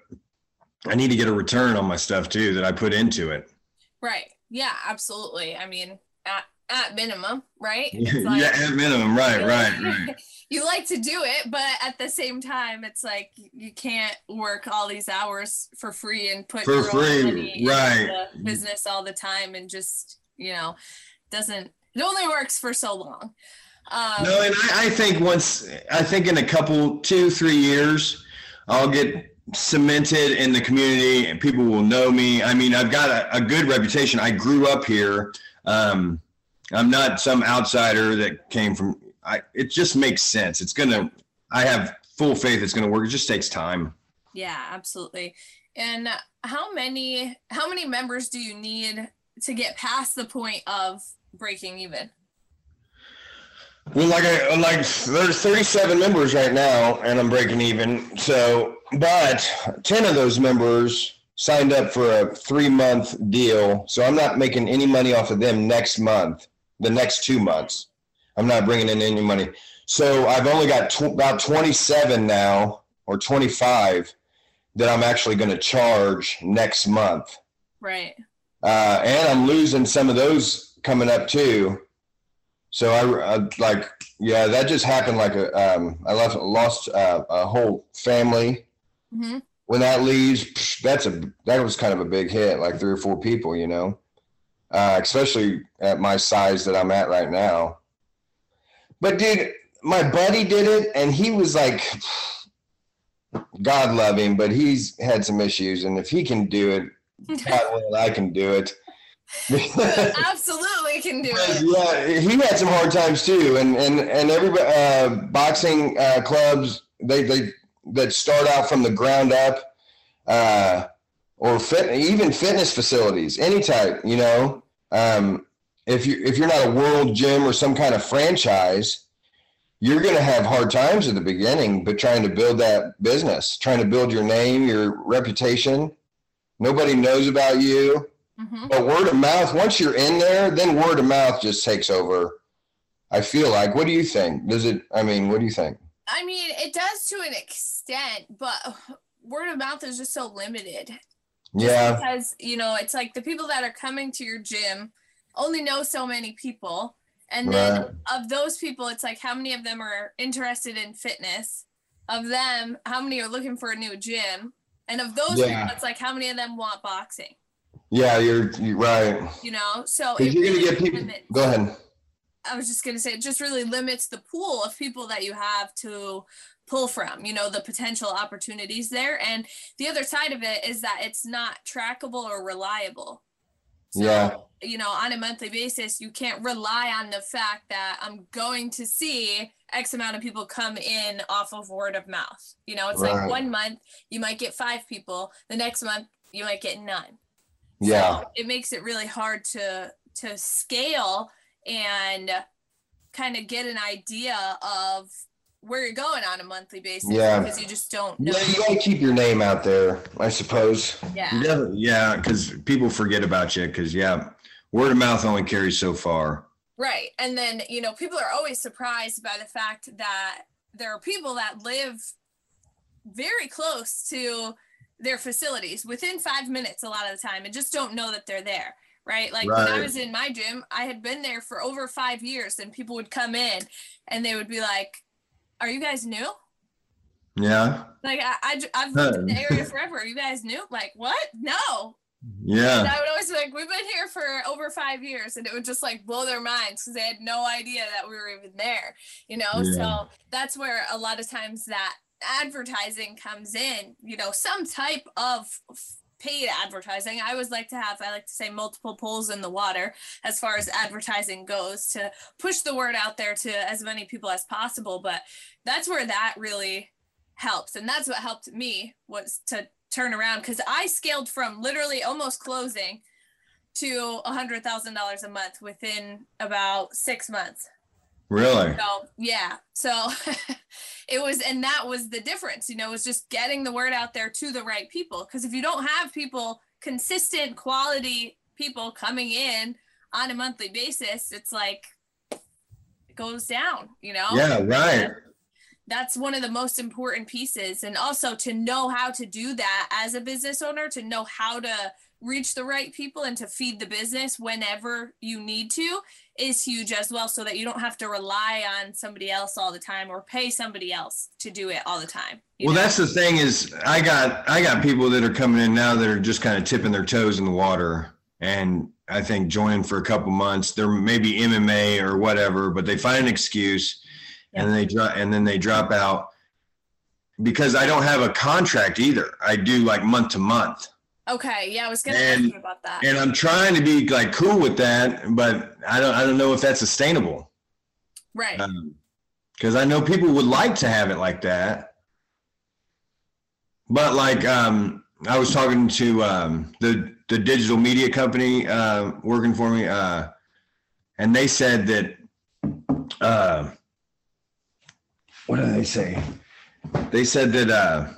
I need to get a return on my stuff too that I put into it. Right. Yeah. Absolutely. I mean, at at minimum, right? [laughs] Like, yeah, at minimum, right, right, right. [laughs] you like to do it, but at the same time, it's like you can't work all these hours for free and put for free, right? business all the time and just you know doesn't it only works for so long. Um, no, and I, I think once I think in a couple, two, three years, I'll get cemented in the community and people will know me. I mean, I've got a, a good reputation. I grew up here. Um, I'm not some outsider that came from. I. It just makes sense. It's gonna. I have full faith it's gonna work. It just takes time. Yeah, absolutely. And how many how many members do you need to get past the point of breaking even? Well, like I like, there's 37 members right now, and I'm breaking even. So, but 10 of those members signed up for a three month deal. So I'm not making any money off of them next month. The next two months, I'm not bringing in any money. So I've only got tw- about 27 now, or 25, that I'm actually going to charge next month. Right. Uh, and I'm losing some of those coming up too. So I, I, like, yeah, that just happened. Like a, um, I left, lost uh, a whole family. Mm-hmm. When that leaves, that's a that was kind of a big hit. Like three or four people, you know, uh, especially at my size that I'm at right now. But dude, my buddy did it, and he was like, God love him, but he's had some issues, and if he can do it, God willing, I can do it. [laughs] Absolutely can do it. yeah, he had some hard times too, and and and everybody uh, boxing uh, clubs they they that start out from the ground up, uh, or fit even fitness facilities, any type, you know. Um, if you if you're not a world gym or some kind of franchise, you're going to have hard times at the beginning, but trying to build that business, trying to build your name, your reputation. Nobody knows about you. Mhm. But word of mouth, once you're in there, then word of mouth just takes over. I feel like. What do you think? Does it? I mean, what do you think? I mean, it does to an extent, but [sighs] word of mouth is just so limited. Yeah, because you know it's like the people that are coming to your gym only know so many people and then Right. of those people it's like how many of them are interested in fitness of them how many are looking for a new gym and of those Yeah. people it's like how many of them want boxing yeah, you're, you're right. you know so you're gonna get people. limits- Go ahead. I was just going to say it just really limits the pool of people that you have to pull from, you know, the potential opportunities there. And the other side of it is that it's not trackable or reliable. So, Yeah. you know, on a monthly basis, you can't rely on the fact that I'm going to see X amount of people come in off of word of mouth. You know, it's like one month you might get five people, the next month you might get none. Yeah, So it makes it really hard to to scale and kind of get an idea of where you're going on a monthly basis Yeah. because you just don't know. yeah. You got to keep your name out there, I suppose. Yeah. Yeah, yeah, because people forget about you. Because yeah, word of mouth only carries so far. Right. And then, you know, people are always surprised by the fact that there are people that live very close to their facilities within five minutes a lot of the time and just don't know that they're there. Right. Like when I was in my gym, I had been there for over five years and people would come in and they would be like, Are you guys new? Yeah, Like I, I have lived in the area [laughs] forever. Are you guys new? Like what? No. And yeah, I would always be like, we've been here for over five years, and it would just like blow their minds because they had no idea that we were even there, you know. Yeah. So that's where a lot of times that advertising comes in, you know, some type of paid advertising. I always like to have, I like to say, multiple poles in the water as far as advertising goes to push the word out there to as many people as possible. But that's where that really helps, and that's what helped me was to turn around because I scaled from literally almost closing to a hundred thousand dollars a month within about six months. really. So yeah, so [laughs] it was, and that was the difference. You know, it was just getting the word out there to the right people. Because if you don't have people, consistent quality people coming in on a monthly basis, it's like it goes down. You know. Yeah, right. that's one of the most important pieces and also to know how to do that as a business owner to know how to reach the right people and to feed the business whenever you need to is huge as well so that you don't have to rely on somebody else all the time or pay somebody else to do it all the time Well, know? that's the thing is I got I got people that are coming in now that are just kind of tipping their toes in the water and I think joining for a couple months. They're maybe MMA or whatever, but they find an excuse and they drop and then they drop out because I don't have a contract either. I do like month to month. Okay yeah i was gonna And- ask you about that And I'm trying to be like cool with that, but I don't I don't know if that's sustainable. right because I know people would like to have it like that. But like um, I was talking to um, the the digital media company uh, working for me, uh, and they said that uh, what did they say? They said that.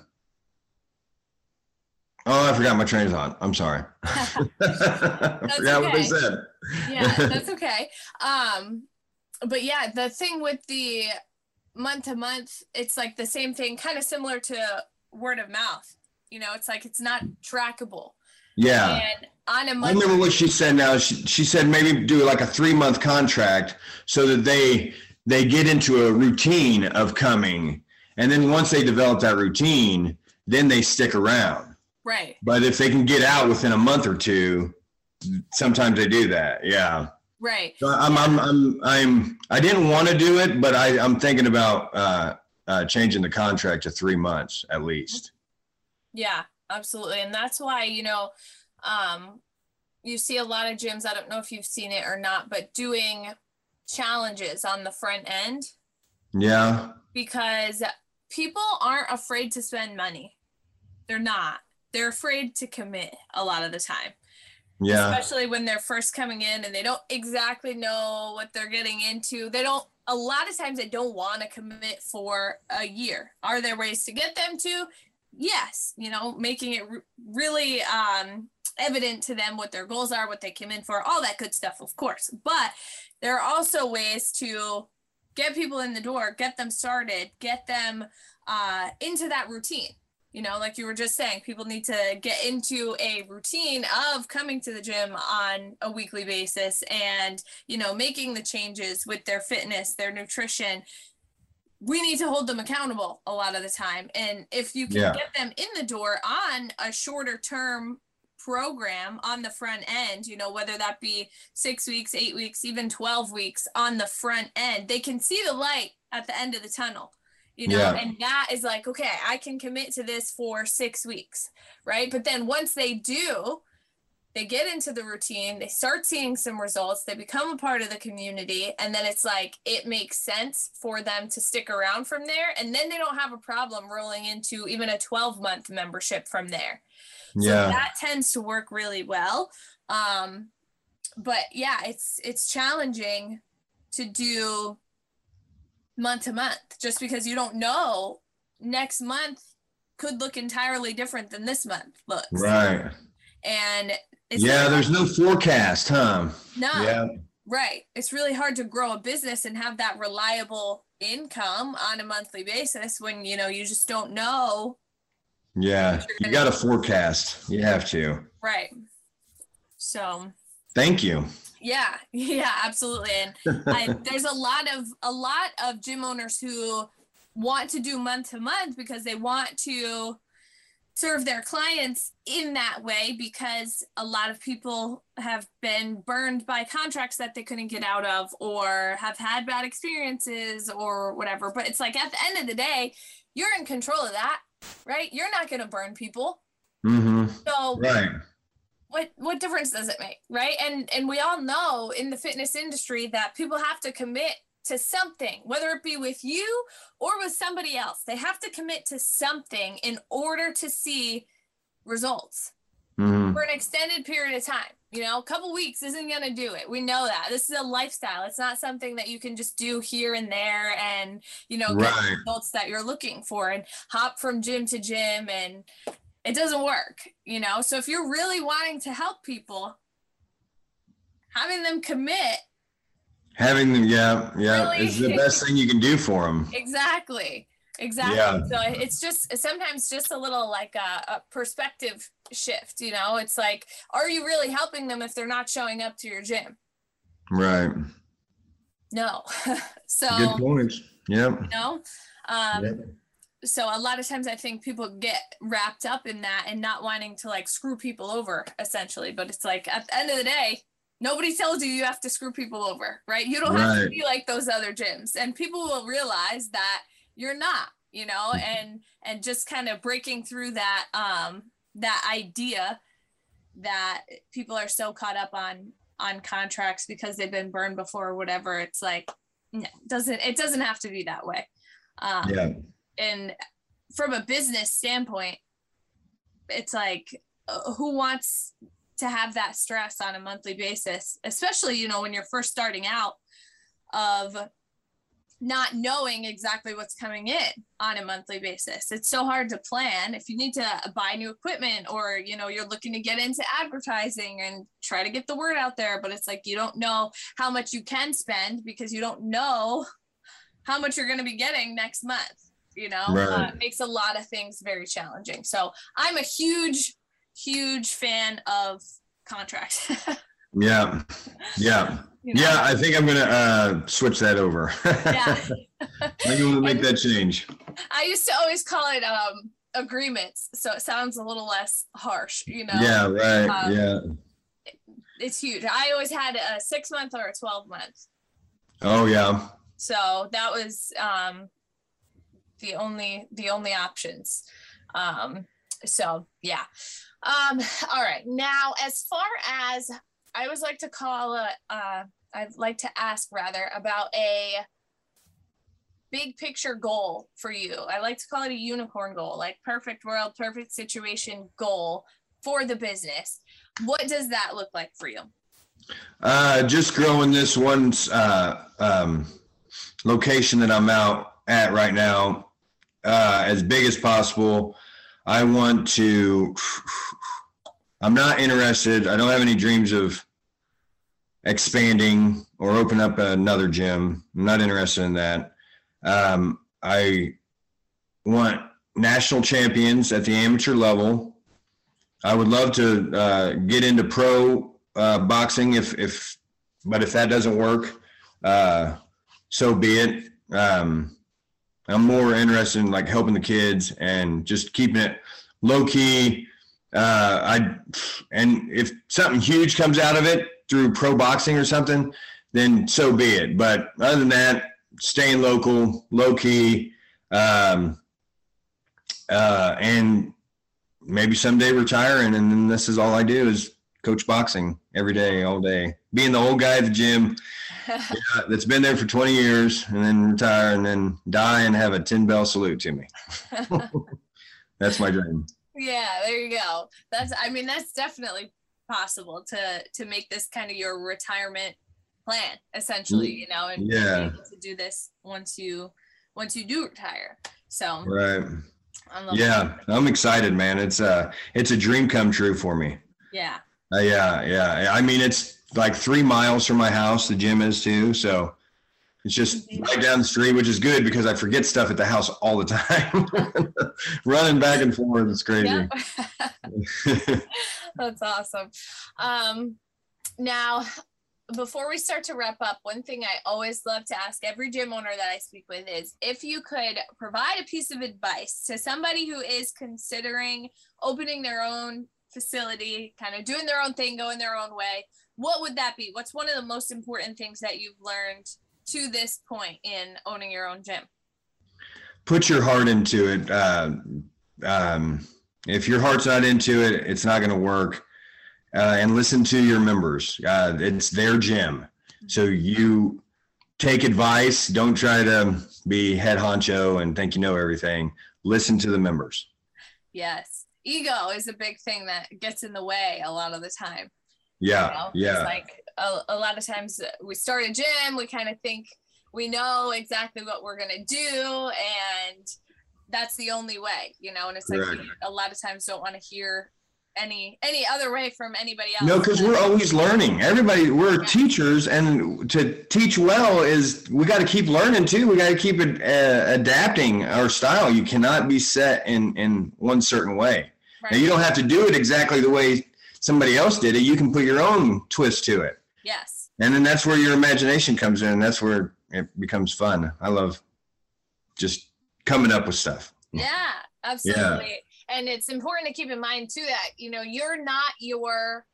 Oh, I forgot my train thought. I'm sorry. [laughs] [laughs] I forgot what they said. yeah [laughs] that's okay um but yeah the thing with the month to month it's like the same thing kind of similar to word of mouth you know it's like it's not trackable Yeah. and on a I month I remember what she said now. She, she said maybe do like a three month contract so that they they get into a routine of coming. And then once they develop that routine, then they stick around. Right But if they can get out within a month or two, sometimes they do that. Yeah. right So I'm I'm I'm I'm I didn't want to do it, but I, I'm thinking about uh, uh, changing the contract to three months at least. Yeah, absolutely. And that's why, you know, um, you see a lot of gyms. I don't know if you've seen it or not, but doing challenges on the front end. Yeah. Because people aren't afraid to spend money. They're not. They're afraid to commit a lot of the time. Yeah. Especially when they're first coming in and they don't exactly know what they're getting into. They don't a lot of times they don't want to commit for a year. Are there ways to get them to? Yes, you know, making it re- really um, evident to them what their goals are, what they came in for, all that good stuff, of course. But there are also ways to get people in the door, get them started, get them uh, into that routine you know like you were just saying people need to get into a routine of coming to the gym on a weekly basis and you know making the changes with their fitness their nutrition. We need to hold them accountable a lot of the time. And if you can Yeah. get them in the door on a shorter term program on the front end you know whether that be 6 weeks 8 weeks even 12 weeks on the front end they can see the light at the end of the tunnel you know Yeah. and that is like okay i can commit to this for six weeks right but then once they do they get into the routine they start seeing some results they become a part of the community and then it's like it makes sense for them to stick around from there and then they don't have a problem rolling into even a 12 month membership from there so Yeah. that tends to work really well um but yeah it's it's challenging to do month to month just because you don't know next month could look entirely different than this month looks Right. and it's Yeah. There's no forecast, huh? no Yeah. right it's really hard to grow a business and have that reliable income on a monthly basis when you know you just don't know Yeah. You got to forecast. You have to. right so Thank you. Yeah, [laughs] yeah, absolutely. And [laughs] I, there's a lot of a lot of gym owners who want to do month to month because they want to serve their clients in that way because a lot of people have been burned by contracts that they couldn't get out of or have had bad experiences or whatever. But it's like at the end of the day, you're in control of that, right? You're not going to burn people. Mm-hmm. So Right. What what difference does it make right? And and we all know in the fitness industry that people have to commit to something whether it be with you or with somebody else. They have to commit to something in order to see results Mm-hmm. for an extended period of time. You know a couple weeks isn't going to do it. We know that. This is a lifestyle. It's not something that you can just do here and there and you know get the results that you're looking for and hop from gym to gym and it doesn't work you know so if you're really wanting to help people having them commit Having them, yeah, yeah, Really? is the best thing you can do for them. exactly exactly Yeah. so it's just sometimes just a little like a, a perspective shift you know it's like are you really helping them if they're not showing up to your gym Right. no [laughs] so Good points. Yep. you know um Yep. So a lot of times i think people get wrapped up in that and not wanting to like screw people over essentially. But it's like at the end of the day nobody tells you you have to screw people over right? You don't have to be like those other gyms. And people will realize that you're not you know? And and just kind of breaking through that um that idea that people are so caught up on on contracts because they've been burned before or whatever it's like no, doesn't it doesn't have to be that way. Um Yeah. And from a business standpoint it's like uh, who wants to have that stress on a monthly basis especially you know when you're first starting out of not knowing exactly what's coming in on a monthly basis. It's so hard to plan. If you need to buy new equipment or you know you're looking to get into advertising and try to get the word out there but it's like you don't know how much you can spend because you don't know how much you're going to be getting next month you know uh, Right. it makes a lot of things very challenging so i'm a huge huge fan of contracts [laughs] Yeah. Yeah. you know? Yeah. I think I'm gonna uh, switch that over. yeah [laughs] I'm gonna make that change. i used to always call it um agreements so it sounds a little less harsh you know Yeah. Right. Um, yeah. it's huge i always had a six month or a 12 month Oh yeah. so that was um the only the only options um so yeah Um, all right. Now, as far as I always like to call it, uh, I'd like to ask rather about a big picture goal for you. I like to call it a unicorn goal, like perfect world, perfect situation goal for the business. What does that look like for you? Uh, just growing this one uh, um, location that I'm out at right now uh, as big as possible. I want to. I'm not interested. I don't have any dreams of expanding or open up another gym. I'm not interested in that. Um, I want national champions at the amateur level. I would love to uh, get into pro uh, boxing if if, but if that doesn't work, uh, so be it. Um, I'm more interested in like helping the kids and just keeping it low key. Uh, I and if something huge comes out of it through pro boxing or something, then so be it. But other than that, staying local, low key, um, uh, and maybe someday retiring, and then this is all I do is coach boxing every day, all day. Being the old guy at the gym [laughs] yeah, that's been there for 20 years, and then retire, and then die and have a 10 bell salute to me. [laughs] that's my dream. Yeah, there you go. That's I mean that's definitely possible to to make this kind of your retirement plan essentially, you know, and yeah. to do this once you once you do retire. So right. Yeah, I'm excited, man. It's uh it's a dream come true for me. Yeah. Uh, yeah, yeah. I mean, it's like three miles from my house. The gym is too, so it's just right down the street, which is good because I forget stuff at the house all the [laughs] time. [laughs] Running back and forth, it's crazy. Yep. [laughs] That's awesome. Um, now, before we start to wrap up, one thing I always love to ask every gym owner that I speak with is if you could provide a piece of advice to somebody who is considering opening their own facility, kind of doing their own thing, going their own way, what would that be? What's one of the most important things that you've learned to this point in owning your own gym? Put your heart into it. Uh, um, if your heart's not into it, it's not going to work. Uh, and listen to your members. Uh, it's their gym. So you take advice. Don't try to be head honcho and think you know everything. Listen to the members. Yes. Ego is a big thing that gets in the way a lot of the time. Yeah. You know? Yeah. It's like a, a lot of times we start a gym, we kind of think we know exactly what we're going to do. And that's the only way, you know? And it's like right. a lot of times don't want to hear any any other way from anybody else. No, because we're always learning. Everybody, we're yeah. teachers, and to teach well is we got to keep learning too. We got to keep it, uh, adapting our style. You cannot be set in in one certain way. Right. Now, you don't have to do it exactly the way somebody else did it. You can put your own twist to it. Yes. And then that's where your imagination comes in. That's where it becomes fun. I love just coming up with stuff. Yeah, absolutely. Yeah and it's important to keep in mind too that you know you're not your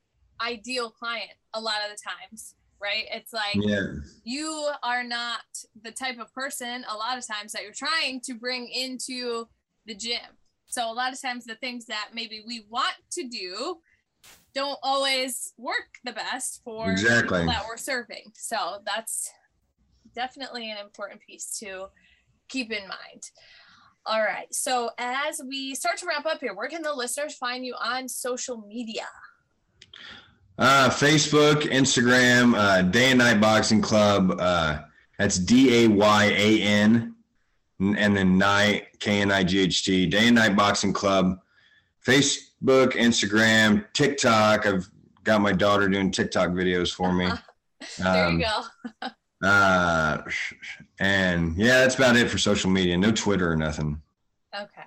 ideal client a lot of the times right it's like yeah. you are not the type of person a lot of times that you're trying to bring into the gym so a lot of times the things that maybe we want to do don't always work the best for exactly that we're serving so that's definitely an important piece to keep in mind all right. So as we start to wrap up here, where can the listeners find you on social media? Uh, Facebook, Instagram, uh, Day and Night Boxing Club. Uh, that's D A Y A N, and then Night K N I G H T. Day and Night Boxing Club. Facebook, Instagram, TikTok. I've got my daughter doing TikTok videos for me. [laughs] there um, you go. [laughs] Uh, and yeah, that's about it for social media. No Twitter or nothing. Okay.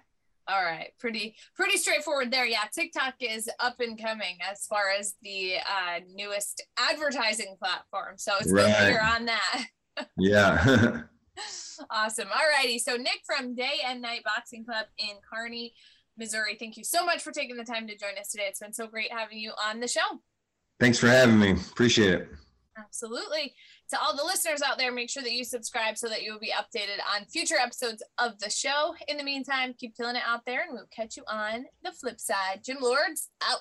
All right. Pretty pretty straightforward there. Yeah, TikTok is up and coming as far as the uh, newest advertising platform. So it's right. good you're on that. [laughs] yeah. Awesome. All righty. So Nick from Day and Night Boxing Club in Kearney, Missouri. Thank you so much for taking the time to join us today. It's been so great having you on the show. Thanks for having me. Appreciate it. Absolutely. To all the listeners out there, make sure that you subscribe so that you will be updated on future episodes of the show. In the meantime, keep killing it out there and we'll catch you on the flip side. Gym Lords out.